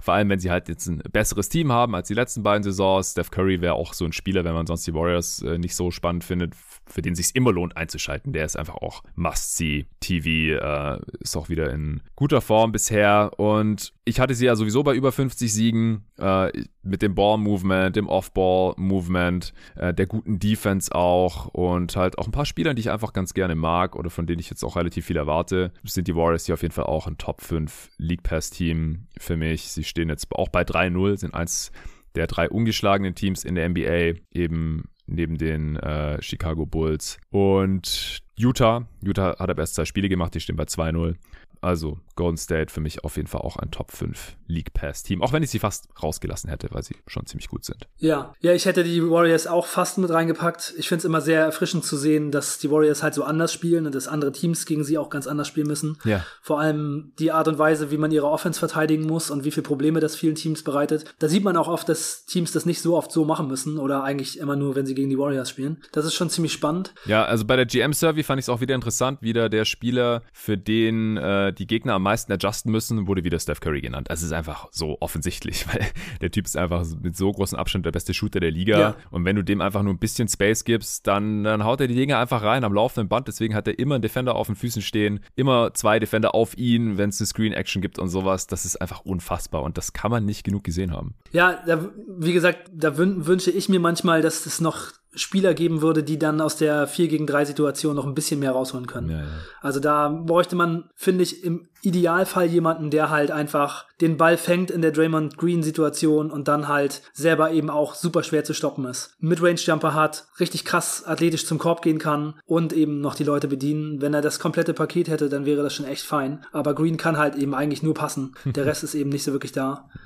Vor allem, wenn sie halt jetzt ein besseres Team haben als die letzten beiden Saisons. Steph Curry wäre auch so ein Spieler, wenn man sonst die Warriors äh, nicht so spannend findet, für den sich immer lohnt einzuschalten. Der ist einfach auch Must-See TV, äh, ist auch wieder in guter Form bisher. Und ich hatte sie ja sowieso bei über 50 Siegen äh, mit dem Ball-Movement, dem Off-Ball-Movement, äh, der guten Defense auch und halt auch ein paar Spielern, die ich einfach ganz gerne mag oder von denen ich jetzt auch relativ viel erwarte, sind die Warriors hier auf jeden Fall auch ein Top 5 League Pass-Team für mich. Sie stehen jetzt auch bei 3-0, sind eins der drei ungeschlagenen Teams in der NBA, eben neben den äh, Chicago Bulls. Und Utah, Utah hat aber erst zwei Spiele gemacht, die stehen bei 2-0. Also Golden State für mich auf jeden Fall auch ein Top 5 League Pass Team, auch wenn ich sie fast rausgelassen hätte, weil sie schon ziemlich gut sind.
Ja, ja, ich hätte die Warriors auch fast mit reingepackt. Ich finde es immer sehr erfrischend zu sehen, dass die Warriors halt so anders spielen und dass andere Teams gegen sie auch ganz anders spielen müssen.
Ja.
Vor allem die Art und Weise, wie man ihre Offense verteidigen muss und wie viele Probleme das vielen Teams bereitet. Da sieht man auch oft, dass Teams das nicht so oft so machen müssen oder eigentlich immer nur, wenn sie gegen die Warriors spielen. Das ist schon ziemlich spannend.
Ja, also bei der GM Survey fand ich es auch wieder interessant, wieder der Spieler, für den äh, die Gegner am meisten adjusten müssen, wurde wieder Steph Curry genannt. Also es ist einfach so offensichtlich, *laughs* weil der Typ ist einfach mit so großem Abstand der beste Shooter der Liga. Ja. Und wenn du dem einfach nur ein bisschen Space gibst, dann, dann haut er die Dinge einfach rein am laufenden Band. Deswegen hat er immer einen Defender auf den Füßen stehen, immer zwei Defender auf ihn, wenn es eine Screen-Action gibt und sowas. Das ist einfach unfassbar und das kann man nicht genug gesehen haben.
Ja, da, wie gesagt, da wünsche ich mir manchmal, dass es noch Spieler geben würde, die dann aus der 4 gegen 3 Situation noch ein bisschen mehr rausholen können. Ja, ja. Also da bräuchte man, finde ich, im Idealfall jemanden, der halt einfach den Ball fängt in der Draymond Green Situation und dann halt selber eben auch super schwer zu stoppen ist. Midrange Jumper hat, richtig krass athletisch zum Korb gehen kann und eben noch die Leute bedienen. Wenn er das komplette Paket hätte, dann wäre das schon echt fein. Aber Green kann halt eben eigentlich nur passen. Der Rest ist eben nicht so wirklich da. *laughs*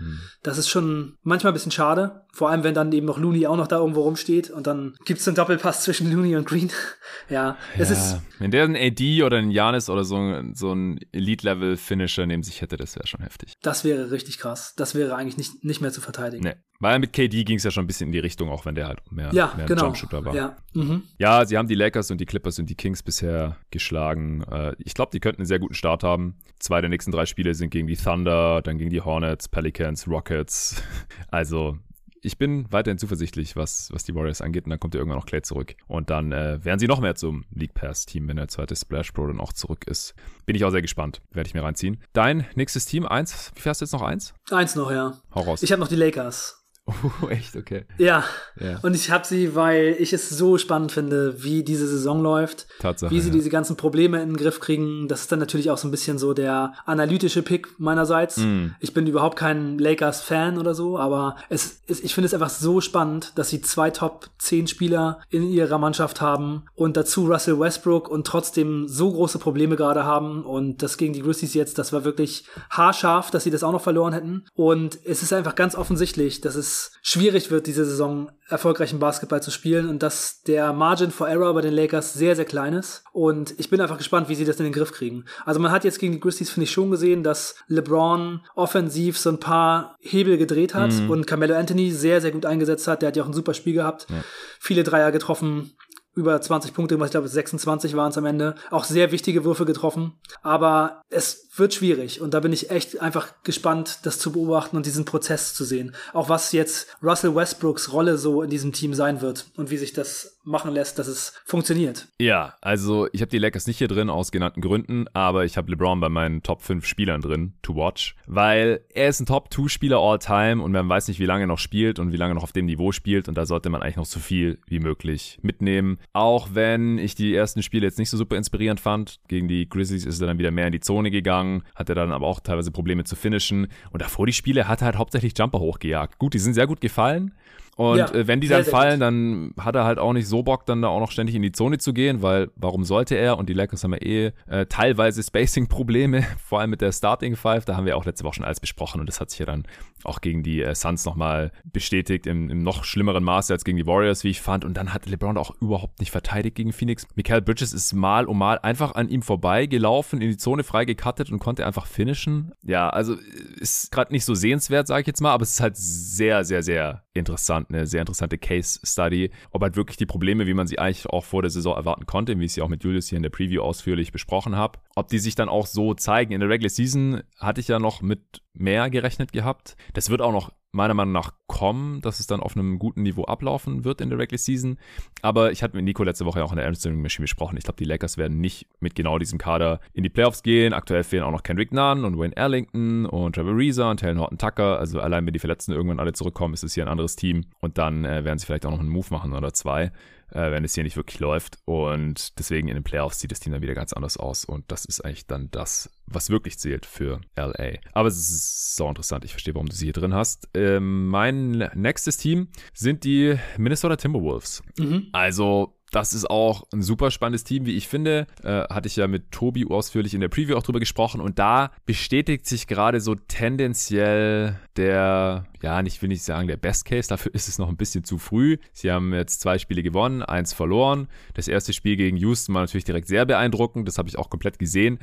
Das ist schon manchmal ein bisschen schade. Vor allem, wenn dann eben noch Looney auch noch da irgendwo rumsteht und dann gibt es einen Doppelpass zwischen Looney und Green. *laughs* ja, es ja, ist.
Wenn der ein AD oder ein Janis oder so, so ein Elite-Level-Finisher neben sich hätte, das wäre schon heftig.
Das wäre richtig krass. Das wäre eigentlich nicht, nicht mehr zu verteidigen. Nee.
Weil mit KD ging es ja schon ein bisschen in die Richtung, auch wenn der halt mehr,
ja,
mehr
genau.
Jumpshooter war.
Ja. Mhm.
ja, sie haben die Lakers und die Clippers und die Kings bisher geschlagen. Äh, ich glaube, die könnten einen sehr guten Start haben. Zwei der nächsten drei Spiele sind gegen die Thunder, dann gegen die Hornets, Pelicans, Rockets. *laughs* Also ich bin weiterhin zuversichtlich, was, was die Warriors angeht. Und dann kommt ja irgendwann noch Clay zurück. Und dann äh, werden sie noch mehr zum League Pass-Team, wenn der zweite Splash Pro dann auch zurück ist. Bin ich auch sehr gespannt. Werde ich mir reinziehen. Dein nächstes Team, eins. Wie fährst du jetzt noch eins?
Eins noch, ja.
Hau raus.
Ich habe noch die Lakers.
Oh, echt, okay.
Ja. ja. Und ich habe sie, weil ich es so spannend finde, wie diese Saison läuft.
Tatsache.
Wie sie
ja.
diese ganzen Probleme in den Griff kriegen. Das ist dann natürlich auch so ein bisschen so der analytische Pick meinerseits. Mm. Ich bin überhaupt kein Lakers-Fan oder so, aber es ist, ich finde es einfach so spannend, dass sie zwei Top 10 Spieler in ihrer Mannschaft haben und dazu Russell Westbrook und trotzdem so große Probleme gerade haben. Und das gegen die Grizzlies jetzt, das war wirklich haarscharf, dass sie das auch noch verloren hätten. Und es ist einfach ganz offensichtlich, dass es schwierig wird, diese Saison erfolgreichen Basketball zu spielen und dass der Margin for Error bei den Lakers sehr, sehr klein ist. Und ich bin einfach gespannt, wie sie das in den Griff kriegen. Also man hat jetzt gegen die Grizzlies, finde ich, schon gesehen, dass LeBron offensiv so ein paar Hebel gedreht hat mhm. und Carmelo Anthony sehr, sehr gut eingesetzt hat. Der hat ja auch ein super Spiel gehabt. Ja. Viele Dreier getroffen über 20 Punkte ich glaube 26 waren es am Ende. Auch sehr wichtige Würfe getroffen. Aber es wird schwierig und da bin ich echt einfach gespannt, das zu beobachten und diesen Prozess zu sehen. Auch was jetzt Russell Westbrooks Rolle so in diesem Team sein wird und wie sich das machen lässt, dass es funktioniert.
Ja, also ich habe die Lakers nicht hier drin aus genannten Gründen, aber ich habe LeBron bei meinen Top 5 Spielern drin, to watch, weil er ist ein Top 2 Spieler all time und man weiß nicht, wie lange er noch spielt und wie lange er noch auf dem Niveau spielt und da sollte man eigentlich noch so viel wie möglich mitnehmen. Auch wenn ich die ersten Spiele jetzt nicht so super inspirierend fand, gegen die Grizzlies ist er dann wieder mehr in die Zone gegangen, hatte dann aber auch teilweise Probleme zu finishen und davor die Spiele hat er halt hauptsächlich Jumper hochgejagt. Gut, die sind sehr gut gefallen, und ja, äh, wenn die dann fallen, dann hat er halt auch nicht so Bock, dann da auch noch ständig in die Zone zu gehen, weil warum sollte er? Und die Lakers haben ja eh äh, teilweise Spacing-Probleme, *laughs* vor allem mit der Starting Five. Da haben wir auch letzte Woche schon alles besprochen und das hat sich ja dann auch gegen die äh, Suns nochmal bestätigt, im, im noch schlimmeren Maße als gegen die Warriors, wie ich fand. Und dann hat LeBron auch überhaupt nicht verteidigt gegen Phoenix. Michael Bridges ist mal um mal einfach an ihm vorbei gelaufen, in die Zone frei gecuttet und konnte einfach finishen. Ja, also ist gerade nicht so sehenswert, sage ich jetzt mal, aber es ist halt sehr, sehr, sehr interessant, eine sehr interessante Case Study, ob halt wirklich die Probleme, wie man sie eigentlich auch vor der Saison erwarten konnte, wie ich sie auch mit Julius hier in der Preview ausführlich besprochen habe, ob die sich dann auch so zeigen. In der Regular Season hatte ich ja noch mit mehr gerechnet gehabt. Das wird auch noch meiner Meinung nach kommen, dass es dann auf einem guten Niveau ablaufen wird in der Regular Season. Aber ich hatte mit Nico letzte Woche auch in der Amsterdam Machine besprochen. Ich glaube, die Lakers werden nicht mit genau diesem Kader in die Playoffs gehen. Aktuell fehlen auch noch Kendrick Nunn und Wayne Erlington und Trevor Reza und Taylor Horton Tucker. Also allein wenn die Verletzten irgendwann alle zurückkommen, ist es hier ein anderes Team. Und dann äh, werden sie vielleicht auch noch einen Move machen oder zwei äh, wenn es hier nicht wirklich läuft. Und deswegen in den Playoffs sieht das Team dann wieder ganz anders aus. Und das ist eigentlich dann das, was wirklich zählt für LA. Aber es ist so interessant. Ich verstehe, warum du sie hier drin hast. Ähm, mein nächstes Team sind die Minnesota Timberwolves. Mhm. Also das ist auch ein super spannendes Team, wie ich finde. Äh, hatte ich ja mit Tobi ausführlich in der Preview auch drüber gesprochen. Und da bestätigt sich gerade so tendenziell der, ja, nicht will ich sagen, der Best Case. Dafür ist es noch ein bisschen zu früh. Sie haben jetzt zwei Spiele gewonnen, eins verloren. Das erste Spiel gegen Houston war natürlich direkt sehr beeindruckend. Das habe ich auch komplett gesehen.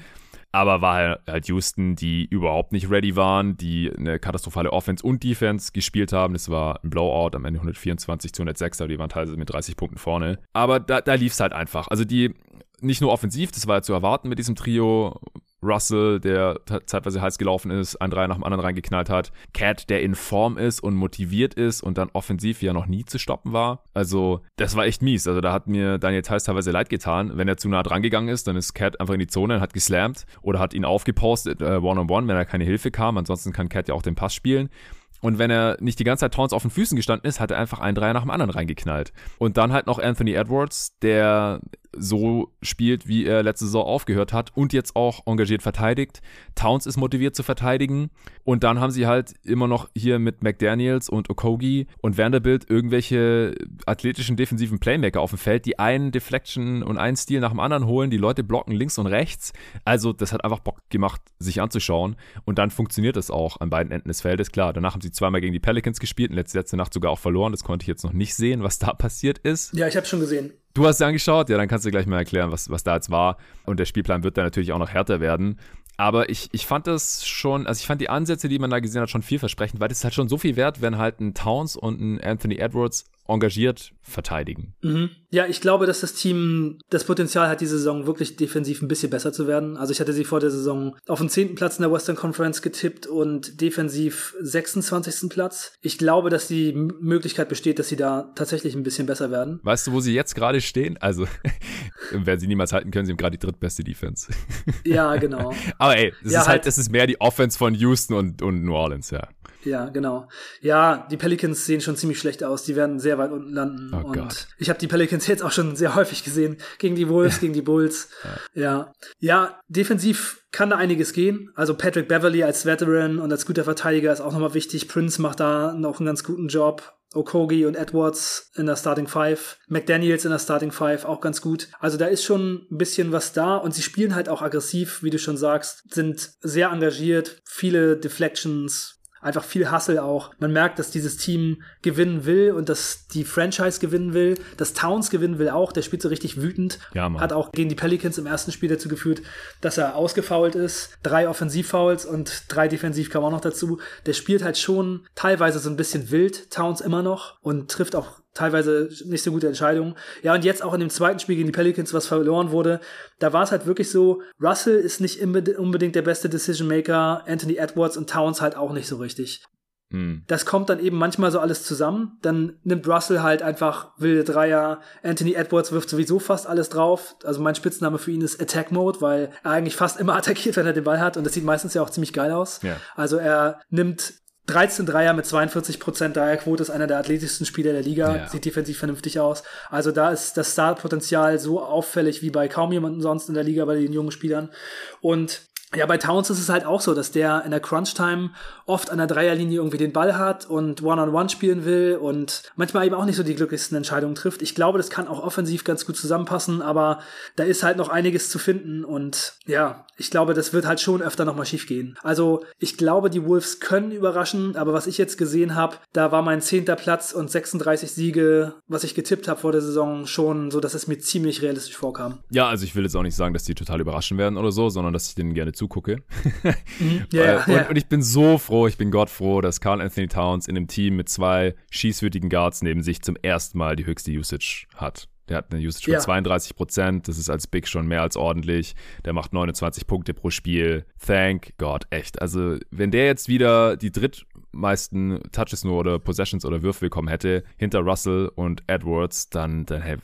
Aber war halt Houston, die überhaupt nicht ready waren, die eine katastrophale Offense und Defense gespielt haben. Das war ein Blowout, am Ende 124 zu 106, aber die waren teilweise mit 30 Punkten vorne. Aber da, da lief es halt einfach. Also die, nicht nur offensiv, das war ja zu erwarten mit diesem Trio. Russell, der zeitweise heiß gelaufen ist, ein Dreier nach dem anderen reingeknallt hat. Cat, der in Form ist und motiviert ist und dann offensiv ja noch nie zu stoppen war. Also, das war echt mies. Also, da hat mir Daniel Theiss teilweise leid getan. Wenn er zu nah dran gegangen ist, dann ist Cat einfach in die Zone und hat geslammt oder hat ihn aufgepostet, äh, one-on-one, -on -one, wenn er keine Hilfe kam. Ansonsten kann Cat ja auch den Pass spielen. Und wenn er nicht die ganze Zeit Towns auf den Füßen gestanden ist, hat er einfach einen Dreier nach dem anderen reingeknallt. Und dann halt noch Anthony Edwards, der so spielt, wie er letzte Saison aufgehört hat und jetzt auch engagiert verteidigt. Towns ist motiviert zu verteidigen und dann haben sie halt immer noch hier mit McDaniels und Okogi und Vanderbilt irgendwelche athletischen defensiven Playmaker auf dem Feld, die einen Deflection und einen Stil nach dem anderen holen, die Leute blocken links und rechts. Also das hat einfach Bock gemacht, sich anzuschauen und dann funktioniert das auch an beiden Enden des Feldes. Klar, danach haben sie zweimal gegen die Pelicans gespielt und letzte, letzte Nacht sogar auch verloren. Das konnte ich jetzt noch nicht sehen, was da passiert ist.
Ja, ich habe schon gesehen.
Du hast dir angeschaut, ja, dann kannst du gleich mal erklären, was, was da jetzt war. Und der Spielplan wird dann natürlich auch noch härter werden. Aber ich, ich fand das schon, also ich fand die Ansätze, die man da gesehen hat, schon vielversprechend, weil das ist halt schon so viel wert, wenn halt ein Towns und ein Anthony Edwards engagiert verteidigen.
Mhm. Ja, ich glaube, dass das Team das Potenzial hat, diese Saison wirklich defensiv ein bisschen besser zu werden. Also ich hatte sie vor der Saison auf den zehnten Platz in der Western Conference getippt und defensiv 26. Platz. Ich glaube, dass die Möglichkeit besteht, dass sie da tatsächlich ein bisschen besser werden.
Weißt du, wo sie jetzt gerade stehen? Also, *laughs* werden sie niemals halten können, sie haben gerade die drittbeste Defense.
Ja, genau. *laughs*
Aber ey, das ja, ist halt, halt, das ist mehr die Offense von Houston und, und New Orleans, ja.
Ja, genau. Ja, die Pelicans sehen schon ziemlich schlecht aus. Die werden sehr weit unten landen. Oh und Gott. ich habe die Pelicans jetzt auch schon sehr häufig gesehen. Gegen die Wolves, ja. gegen die Bulls. Ja. ja. Ja, defensiv kann da einiges gehen. Also Patrick Beverly als Veteran und als guter Verteidiger ist auch nochmal wichtig. Prince macht da noch einen ganz guten Job. Okogi und Edwards in der Starting Five, McDaniels in der Starting Five auch ganz gut. Also da ist schon ein bisschen was da und sie spielen halt auch aggressiv, wie du schon sagst, sind sehr engagiert, viele Deflections, einfach viel Hustle auch. Man merkt, dass dieses Team gewinnen will und dass die Franchise gewinnen will, dass Towns gewinnen will auch. Der spielt so richtig wütend. Ja, Mann. Hat auch gegen die Pelicans im ersten Spiel dazu geführt, dass er ausgefault ist. Drei Offensivfouls und drei Defensiv kam auch noch dazu. Der spielt halt schon teilweise so ein bisschen wild, Towns immer noch und trifft auch teilweise nicht so gute Entscheidungen. Ja, und jetzt auch in dem zweiten Spiel gegen die Pelicans, was verloren wurde, da war es halt wirklich so, Russell ist nicht unbedingt der beste Decision Maker, Anthony Edwards und Towns halt auch nicht so richtig. Hm. Das kommt dann eben manchmal so alles zusammen. Dann nimmt Russell halt einfach wilde Dreier. Anthony Edwards wirft sowieso fast alles drauf. Also mein Spitzname für ihn ist Attack Mode, weil er eigentlich fast immer *laughs* attackiert, wenn er den Ball hat. Und das sieht meistens ja auch ziemlich geil aus. Ja. Also er nimmt 13 Dreier mit 42 Prozent Dreierquote ist einer der athletischsten Spieler der Liga, ja. sieht defensiv vernünftig aus. Also da ist das Startpotenzial so auffällig wie bei kaum jemandem sonst in der Liga bei den jungen Spielern. Und ja, bei Towns ist es halt auch so, dass der in der Crunch-Time oft an der Dreierlinie irgendwie den Ball hat und One-on-One -on -one spielen will und manchmal eben auch nicht so die glücklichsten Entscheidungen trifft. Ich glaube, das kann auch offensiv ganz gut zusammenpassen, aber da ist halt noch einiges zu finden und ja, ich glaube, das wird halt schon öfter nochmal schief gehen. Also ich glaube, die Wolves können überraschen, aber was ich jetzt gesehen habe, da war mein zehnter Platz und 36 Siege, was ich getippt habe vor der Saison, schon so, dass es mir ziemlich realistisch vorkam.
Ja, also ich will jetzt auch nicht sagen, dass die total überraschen werden oder so, sondern dass ich denen gerne zugucke. *laughs*
Mhm. ja,
und, ja. und, ich bin so froh, ich bin Gott froh, dass Carl Anthony Towns in einem Team mit zwei schießwürdigen Guards neben sich zum ersten Mal die höchste Usage hat. Der hat eine Usage von ja. 32 Prozent. Das ist als Big schon mehr als ordentlich. Der macht 29 Punkte pro Spiel. Thank God, echt. Also, wenn der jetzt wieder die drittmeisten Touches nur oder Possessions oder Würfe bekommen hätte, hinter Russell und Edwards, dann, dann hey,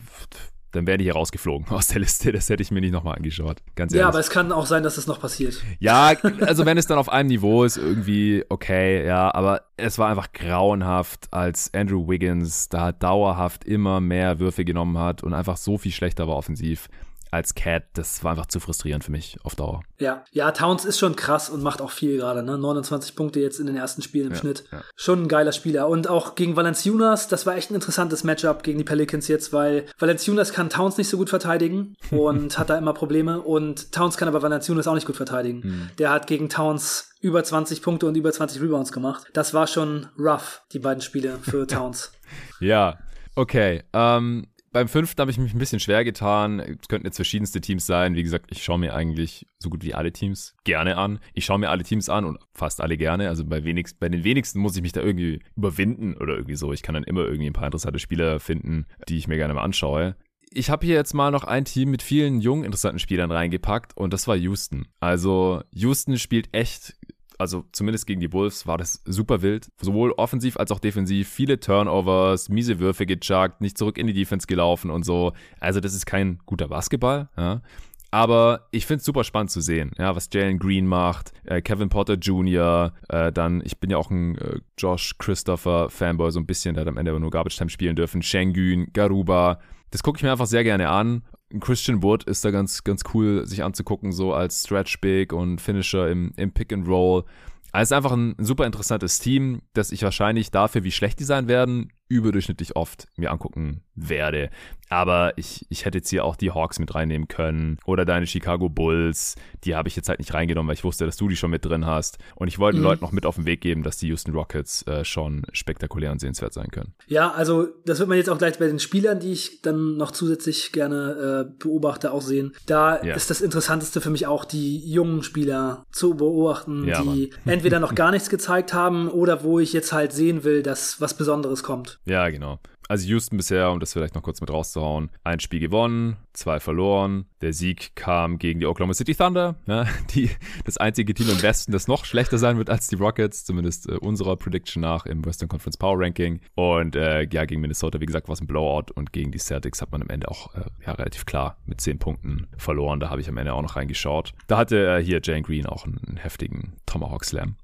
dann wäre die hier rausgeflogen aus der Liste. Das hätte ich mir nicht nochmal angeschaut. Ganz ehrlich.
Ja, aber es kann auch sein, dass es noch passiert.
Ja, also wenn es dann auf einem Niveau ist, irgendwie okay, ja, aber es war einfach grauenhaft, als Andrew Wiggins da dauerhaft immer mehr Würfe genommen hat und einfach so viel schlechter war offensiv als Cat, das war einfach zu frustrierend für mich auf Dauer.
Ja, ja, Towns ist schon krass und macht auch viel gerade, ne? 29 Punkte jetzt in den ersten Spielen im ja, Schnitt. Ja. Schon ein geiler Spieler. Und auch gegen Valenciunas, das war echt ein interessantes Matchup gegen die Pelicans jetzt, weil Valenciunas kann Towns nicht so gut verteidigen *laughs* und hat da immer Probleme. Und Towns kann aber Valenciunas auch nicht gut verteidigen. Hm. Der hat gegen Towns über 20 Punkte und über 20 Rebounds gemacht. Das war schon rough, die beiden Spiele für *laughs* Towns.
ja, okay. Ähm, beim fünften habe ich mich ein bisschen schwer getan. Es könnten jetzt verschiedenste Teams sein. Wie gesagt, ich schaue mir eigentlich so gut wie alle Teams gerne an. Ich schaue mir alle Teams an und fast alle gerne. Also bei, wenigst, bei den wenigsten muss ich mich da irgendwie überwinden oder irgendwie so. Ich kann dann immer irgendwie ein paar interessante Spieler finden, die ich mir gerne mal anschaue ich habe hier jetzt mal noch ein Team mit vielen jungen, interessanten Spielern reingepackt und das war Houston. Also Houston spielt echt also zumindest gegen die Bulls war das super wild. Sowohl offensiv als auch defensiv. Viele Turnovers, miese Würfe gejuckt, nicht zurück in die Defense gelaufen und so. Also das ist kein guter Basketball, ja. Aber ich finde es super spannend zu sehen, ja, was Jalen Green macht, äh, Kevin Potter Jr., äh, dann, ich bin ja auch ein äh, Josh Christopher Fanboy, so ein bisschen, der hat am Ende aber nur Garbage Time spielen dürfen, Shengun, Garuba, das gucke ich mir einfach sehr gerne an. Christian Wood ist da ganz, ganz cool, sich anzugucken, so als Stretch Big und Finisher im, im Pick and Roll. Also es ist einfach ein super interessantes Team, das ich wahrscheinlich dafür, wie schlecht die sein werden, überdurchschnittlich oft mir angucken werde. Aber ich, ich hätte jetzt hier auch die Hawks mit reinnehmen können oder deine Chicago Bulls. Die habe ich jetzt halt nicht reingenommen, weil ich wusste, dass du die schon mit drin hast. Und ich wollte mhm. den Leuten noch mit auf den Weg geben, dass die Houston Rockets äh, schon spektakulär und sehenswert sein können.
Ja, also das wird man jetzt auch gleich bei den Spielern, die ich dann noch zusätzlich gerne äh, beobachte, auch sehen. Da ja. ist das Interessanteste für mich auch, die jungen Spieler zu beobachten, ja, die entweder noch gar nichts gezeigt haben oder wo ich jetzt halt sehen will, dass was Besonderes kommt.
Ja, genau. Also Houston bisher, um das vielleicht noch kurz mit rauszuhauen, ein Spiel gewonnen, zwei verloren. Der Sieg kam gegen die Oklahoma City Thunder, ja, *laughs* die, das einzige Team im Westen, das noch schlechter sein wird als die Rockets, zumindest äh, unserer Prediction nach im Western Conference Power Ranking. Und äh, ja, gegen Minnesota, wie gesagt, war es ein Blowout und gegen die Celtics hat man am Ende auch äh, ja, relativ klar mit zehn Punkten verloren. Da habe ich am Ende auch noch reingeschaut. Da hatte äh, hier Jane Green auch einen heftigen Tomahawk Slam.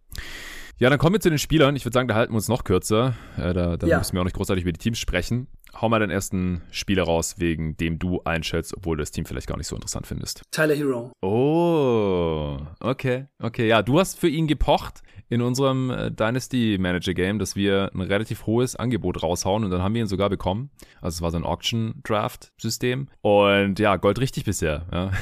Ja, dann kommen wir zu den Spielern. Ich würde sagen, da halten wir uns noch kürzer. Äh, da da ja. müssen wir auch nicht großartig über die Teams sprechen. Hau mal deinen ersten Spieler raus, wegen dem du einschätzt, obwohl du das Team vielleicht gar nicht so interessant findest.
Tyler Hero.
Oh, okay. Okay, ja, du hast für ihn gepocht in unserem äh, Dynasty Manager Game, dass wir ein relativ hohes Angebot raushauen und dann haben wir ihn sogar bekommen. Also es war so ein Auction Draft System und ja, Gold richtig bisher. Ja. *laughs*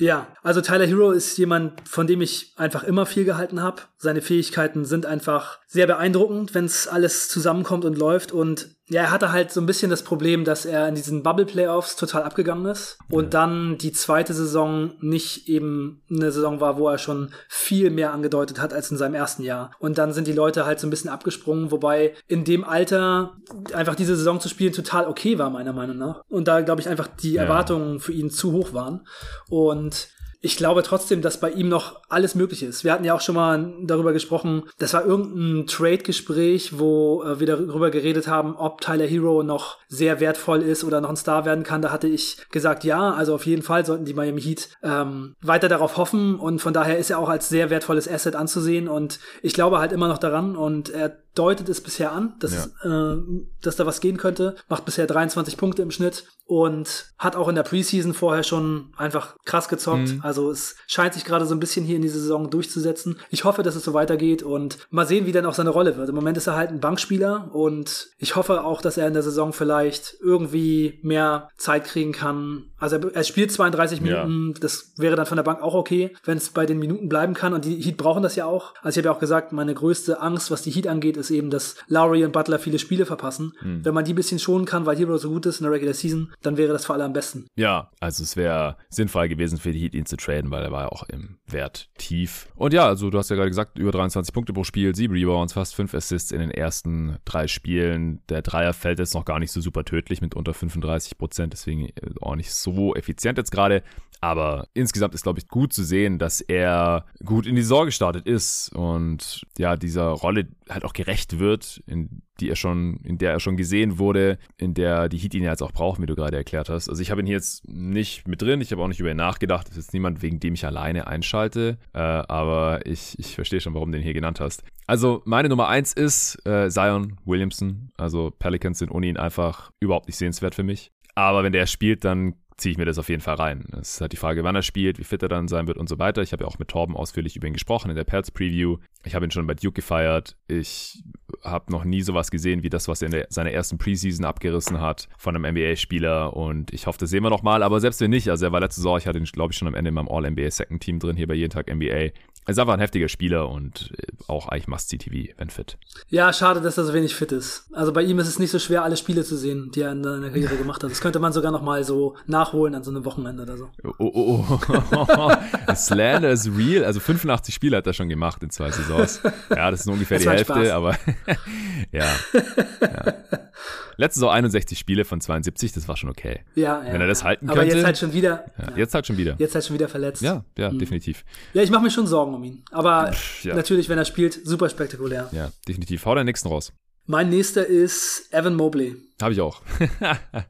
Ja, also Tyler Hero ist jemand, von dem ich einfach immer viel gehalten habe. Seine Fähigkeiten sind einfach sehr beeindruckend, wenn es alles zusammenkommt und läuft. Und ja, er hatte halt so ein bisschen das Problem, dass er in diesen Bubble Playoffs total abgegangen ist und ja. dann die zweite Saison nicht eben eine Saison war, wo er schon viel mehr angedeutet hat als in seinem ersten Jahr. Und dann sind die Leute halt so ein bisschen abgesprungen, wobei in dem Alter einfach diese Saison zu spielen total okay war, meiner Meinung nach. Und da, glaube ich, einfach die ja. Erwartungen für ihn zu hoch waren. Und ich glaube trotzdem, dass bei ihm noch alles möglich ist. Wir hatten ja auch schon mal darüber gesprochen, das war irgendein Trade-Gespräch, wo äh, wir darüber geredet haben, ob Tyler Hero noch sehr wertvoll ist oder noch ein Star werden kann. Da hatte ich gesagt, ja, also auf jeden Fall sollten die Miami Heat ähm, weiter darauf hoffen und von daher ist er auch als sehr wertvolles Asset anzusehen und ich glaube halt immer noch daran und er deutet es bisher an, dass, ja. äh, dass da was gehen könnte. Macht bisher 23 Punkte im Schnitt und hat auch in der Preseason vorher schon einfach krass gezockt. Mhm. Also es scheint sich gerade so ein bisschen hier in diese Saison durchzusetzen. Ich hoffe, dass es so weitergeht und mal sehen, wie dann auch seine Rolle wird. Im Moment ist er halt ein Bankspieler und ich hoffe auch, dass er in der Saison vielleicht irgendwie mehr Zeit kriegen kann. Also er, er spielt 32 Minuten, ja. das wäre dann von der Bank auch okay, wenn es bei den Minuten bleiben kann und die Heat brauchen das ja auch. Also ich habe ja auch gesagt, meine größte Angst, was die Heat angeht, ist eben, dass Lowry und Butler viele Spiele verpassen. Mhm. Wenn man die ein bisschen schonen kann, weil Hero so gut ist in der Regular Season, dann wäre das für alle am besten.
Ja, also es wäre sinnvoll gewesen für die Heat, ihn zu traden, weil er war ja auch im Wert tief. Und ja, also du hast ja gerade gesagt, über 23 Punkte pro Spiel, 7 Rebounds, fast 5 Assists in den ersten drei Spielen. Der Dreier fällt jetzt noch gar nicht so super tödlich mit unter 35 Prozent, deswegen äh, auch nicht so effizient jetzt gerade. Aber insgesamt ist, glaube ich, gut zu sehen, dass er gut in die Sorge gestartet ist und ja, dieser Rolle halt auch gerecht wird, in die er schon, in der er schon gesehen wurde, in der die Heat ihn jetzt auch brauchen, wie du gerade erklärt hast. Also ich habe ihn hier jetzt nicht mit drin, ich habe auch nicht über ihn nachgedacht. Das ist jetzt niemand, wegen dem ich alleine einschalte, äh, aber ich, ich verstehe schon, warum du den hier genannt hast. Also meine Nummer eins ist äh, Zion Williamson. Also Pelicans sind ohne ihn einfach überhaupt nicht sehenswert für mich. Aber wenn der spielt, dann ziehe ich mir das auf jeden Fall rein. Es ist halt die Frage, wann er spielt, wie fit er dann sein wird und so weiter. Ich habe ja auch mit Torben ausführlich über ihn gesprochen in der Perz Preview. Ich habe ihn schon bei Duke gefeiert. Ich habe noch nie sowas gesehen wie das, was er in der, seiner ersten Preseason abgerissen hat von einem NBA-Spieler und ich hoffe, das sehen wir noch mal, aber selbst wenn nicht, also er war letzte Saison, ich hatte ihn, glaube ich, schon am Ende in meinem All-NBA Second Team drin, hier bei jeden Tag NBA. Er ist einfach ein heftiger Spieler und äh, auch eigentlich Must-See-TV, wenn fit.
Ja, schade, dass er so wenig fit ist. Also bei ihm ist es nicht so schwer, alle Spiele zu sehen, die er in seiner Karriere gemacht hat. Das könnte man sogar noch mal so nachholen an so einem Wochenende oder so.
Oh, oh, oh. *laughs* Slander is real. Also 85 Spiele hat er schon gemacht in zwei Saisons. Ja, das ist ungefähr das die Hälfte, Spaß. aber *laughs* ja. ja. Letzte Saison 61 Spiele von 72, das war schon okay.
Ja, ja.
Wenn er das halten könnte.
Aber jetzt halt schon wieder.
Ja, Jetzt halt schon wieder.
Jetzt halt schon wieder verletzt.
Ja, ja, mhm. definitiv.
Ja, ich mache mir schon Sorgen um ihn. Aber Pff, ja. natürlich, wenn er spielt, super spektakulär.
Ja, definitiv. Hau deinen nächsten raus.
Mein nächster ist Evan Mobley.
Habe ich auch.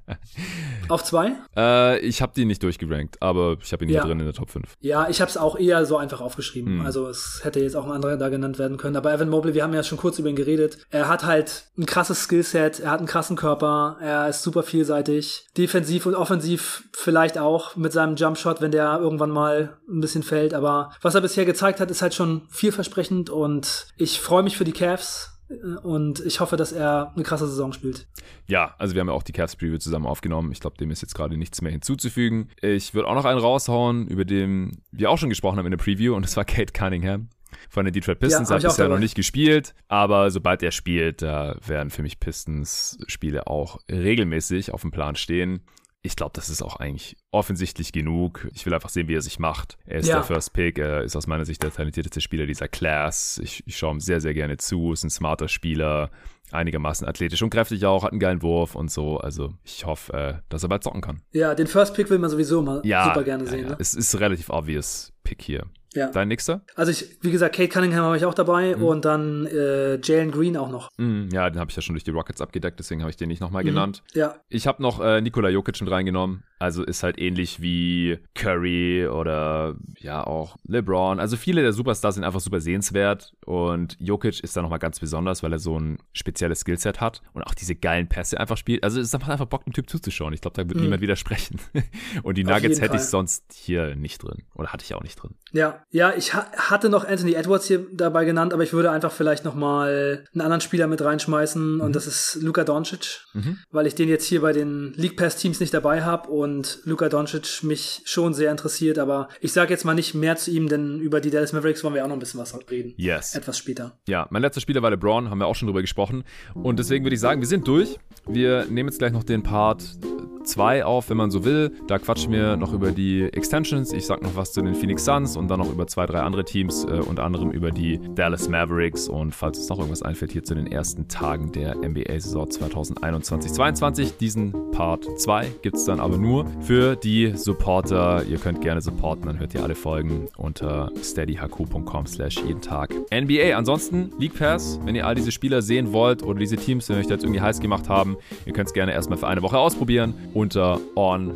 *laughs*
Auf zwei?
Äh, ich habe die nicht durchgerankt, aber ich habe ihn ja. hier drin in der Top 5.
Ja, ich habe es auch eher so einfach aufgeschrieben. Hm. Also es hätte jetzt auch ein anderer da genannt werden können. Aber Evan Mobley, wir haben ja schon kurz über ihn geredet. Er hat halt ein krasses Skillset, er hat einen krassen Körper, er ist super vielseitig. Defensiv und offensiv vielleicht auch mit seinem Jumpshot, wenn der irgendwann mal ein bisschen fällt. Aber was er bisher gezeigt hat, ist halt schon vielversprechend und ich freue mich für die Cavs und ich hoffe, dass er eine krasse Saison spielt.
Ja, also wir haben ja auch die Cavs Preview zusammen aufgenommen. Ich glaube, dem ist jetzt gerade nichts mehr hinzuzufügen. Ich würde auch noch einen raushauen, über den wir auch schon gesprochen haben in der Preview, und das war Kate Cunningham von den Detroit Pistons. Ja, hat bisher noch nicht gespielt, aber sobald er spielt, da werden für mich Pistons-Spiele auch regelmäßig auf dem Plan stehen ich glaube, das ist auch eigentlich offensichtlich genug. Ich will einfach sehen, wie er sich macht. Er ist ja. der First Pick, er ist aus meiner Sicht der talentierteste Spieler dieser Class. Ich, ich schaue ihm sehr, sehr gerne zu, ist ein smarter Spieler, einigermaßen athletisch und kräftig auch, hat einen geilen Wurf und so. Also ich hoffe, äh, dass er bald zocken kann.
Ja, den First Pick will man sowieso mal ja, super gerne sehen. Ja,
ne? Es ist relativ obvious Pick hier.
Ja.
Dein nächster?
Also ich, wie gesagt, Kate Cunningham habe ich auch dabei mhm. und dann äh, Jalen Green auch noch.
Mhm, ja, den habe ich ja schon durch die Rockets abgedeckt, deswegen habe ich den nicht nochmal mhm. genannt.
Ja.
Ich habe noch äh, Nikola Jokic mit reingenommen. Also ist halt ähnlich wie Curry oder ja auch LeBron. Also viele der Superstars sind einfach super sehenswert und Jokic ist da nochmal ganz besonders, weil er so ein spezielles Skillset hat und auch diese geilen Pässe einfach spielt. Also es macht einfach Bock, dem Typ zuzuschauen. Ich glaube, da wird mhm. niemand widersprechen. *laughs* und die Nuggets hätte ich sonst hier nicht drin oder hatte ich auch nicht drin.
Ja, ja, ich ha hatte noch Anthony Edwards hier dabei genannt, aber ich würde einfach vielleicht nochmal einen anderen Spieler mit reinschmeißen mhm. und das ist Luka Doncic, mhm. weil ich den jetzt hier bei den League Pass Teams nicht dabei habe und und Luka Doncic mich schon sehr interessiert, aber ich sage jetzt mal nicht mehr zu ihm, denn über die Dallas Mavericks wollen wir auch noch ein bisschen was reden.
Yes.
Etwas später.
Ja, mein letzter Spieler war LeBron, haben wir auch schon drüber gesprochen. Und deswegen würde ich sagen, wir sind durch. Wir nehmen jetzt gleich noch den Part 2 auf, wenn man so will. Da quatschen wir noch über die Extensions. Ich sag noch was zu den Phoenix Suns und dann noch über zwei, drei andere Teams, äh, unter anderem über die Dallas Mavericks. Und falls uns noch irgendwas einfällt, hier zu den ersten Tagen der NBA-Saison 2021-22. Diesen Part 2 gibt es dann aber nur für die Supporter. Ihr könnt gerne supporten, dann hört ihr alle Folgen unter steadyhq.com slash jeden Tag NBA. Ansonsten League Pass, wenn ihr all diese Spieler sehen wollt oder diese Teams, wenn euch das irgendwie heiß gemacht haben, ihr könnt es gerne erstmal für eine Woche ausprobieren unter on.nba.com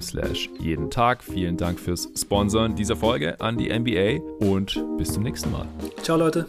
slash jeden Tag. Vielen Dank fürs Sponsoren dieser Folge an die NBA und bis zum nächsten Mal.
Ciao Leute.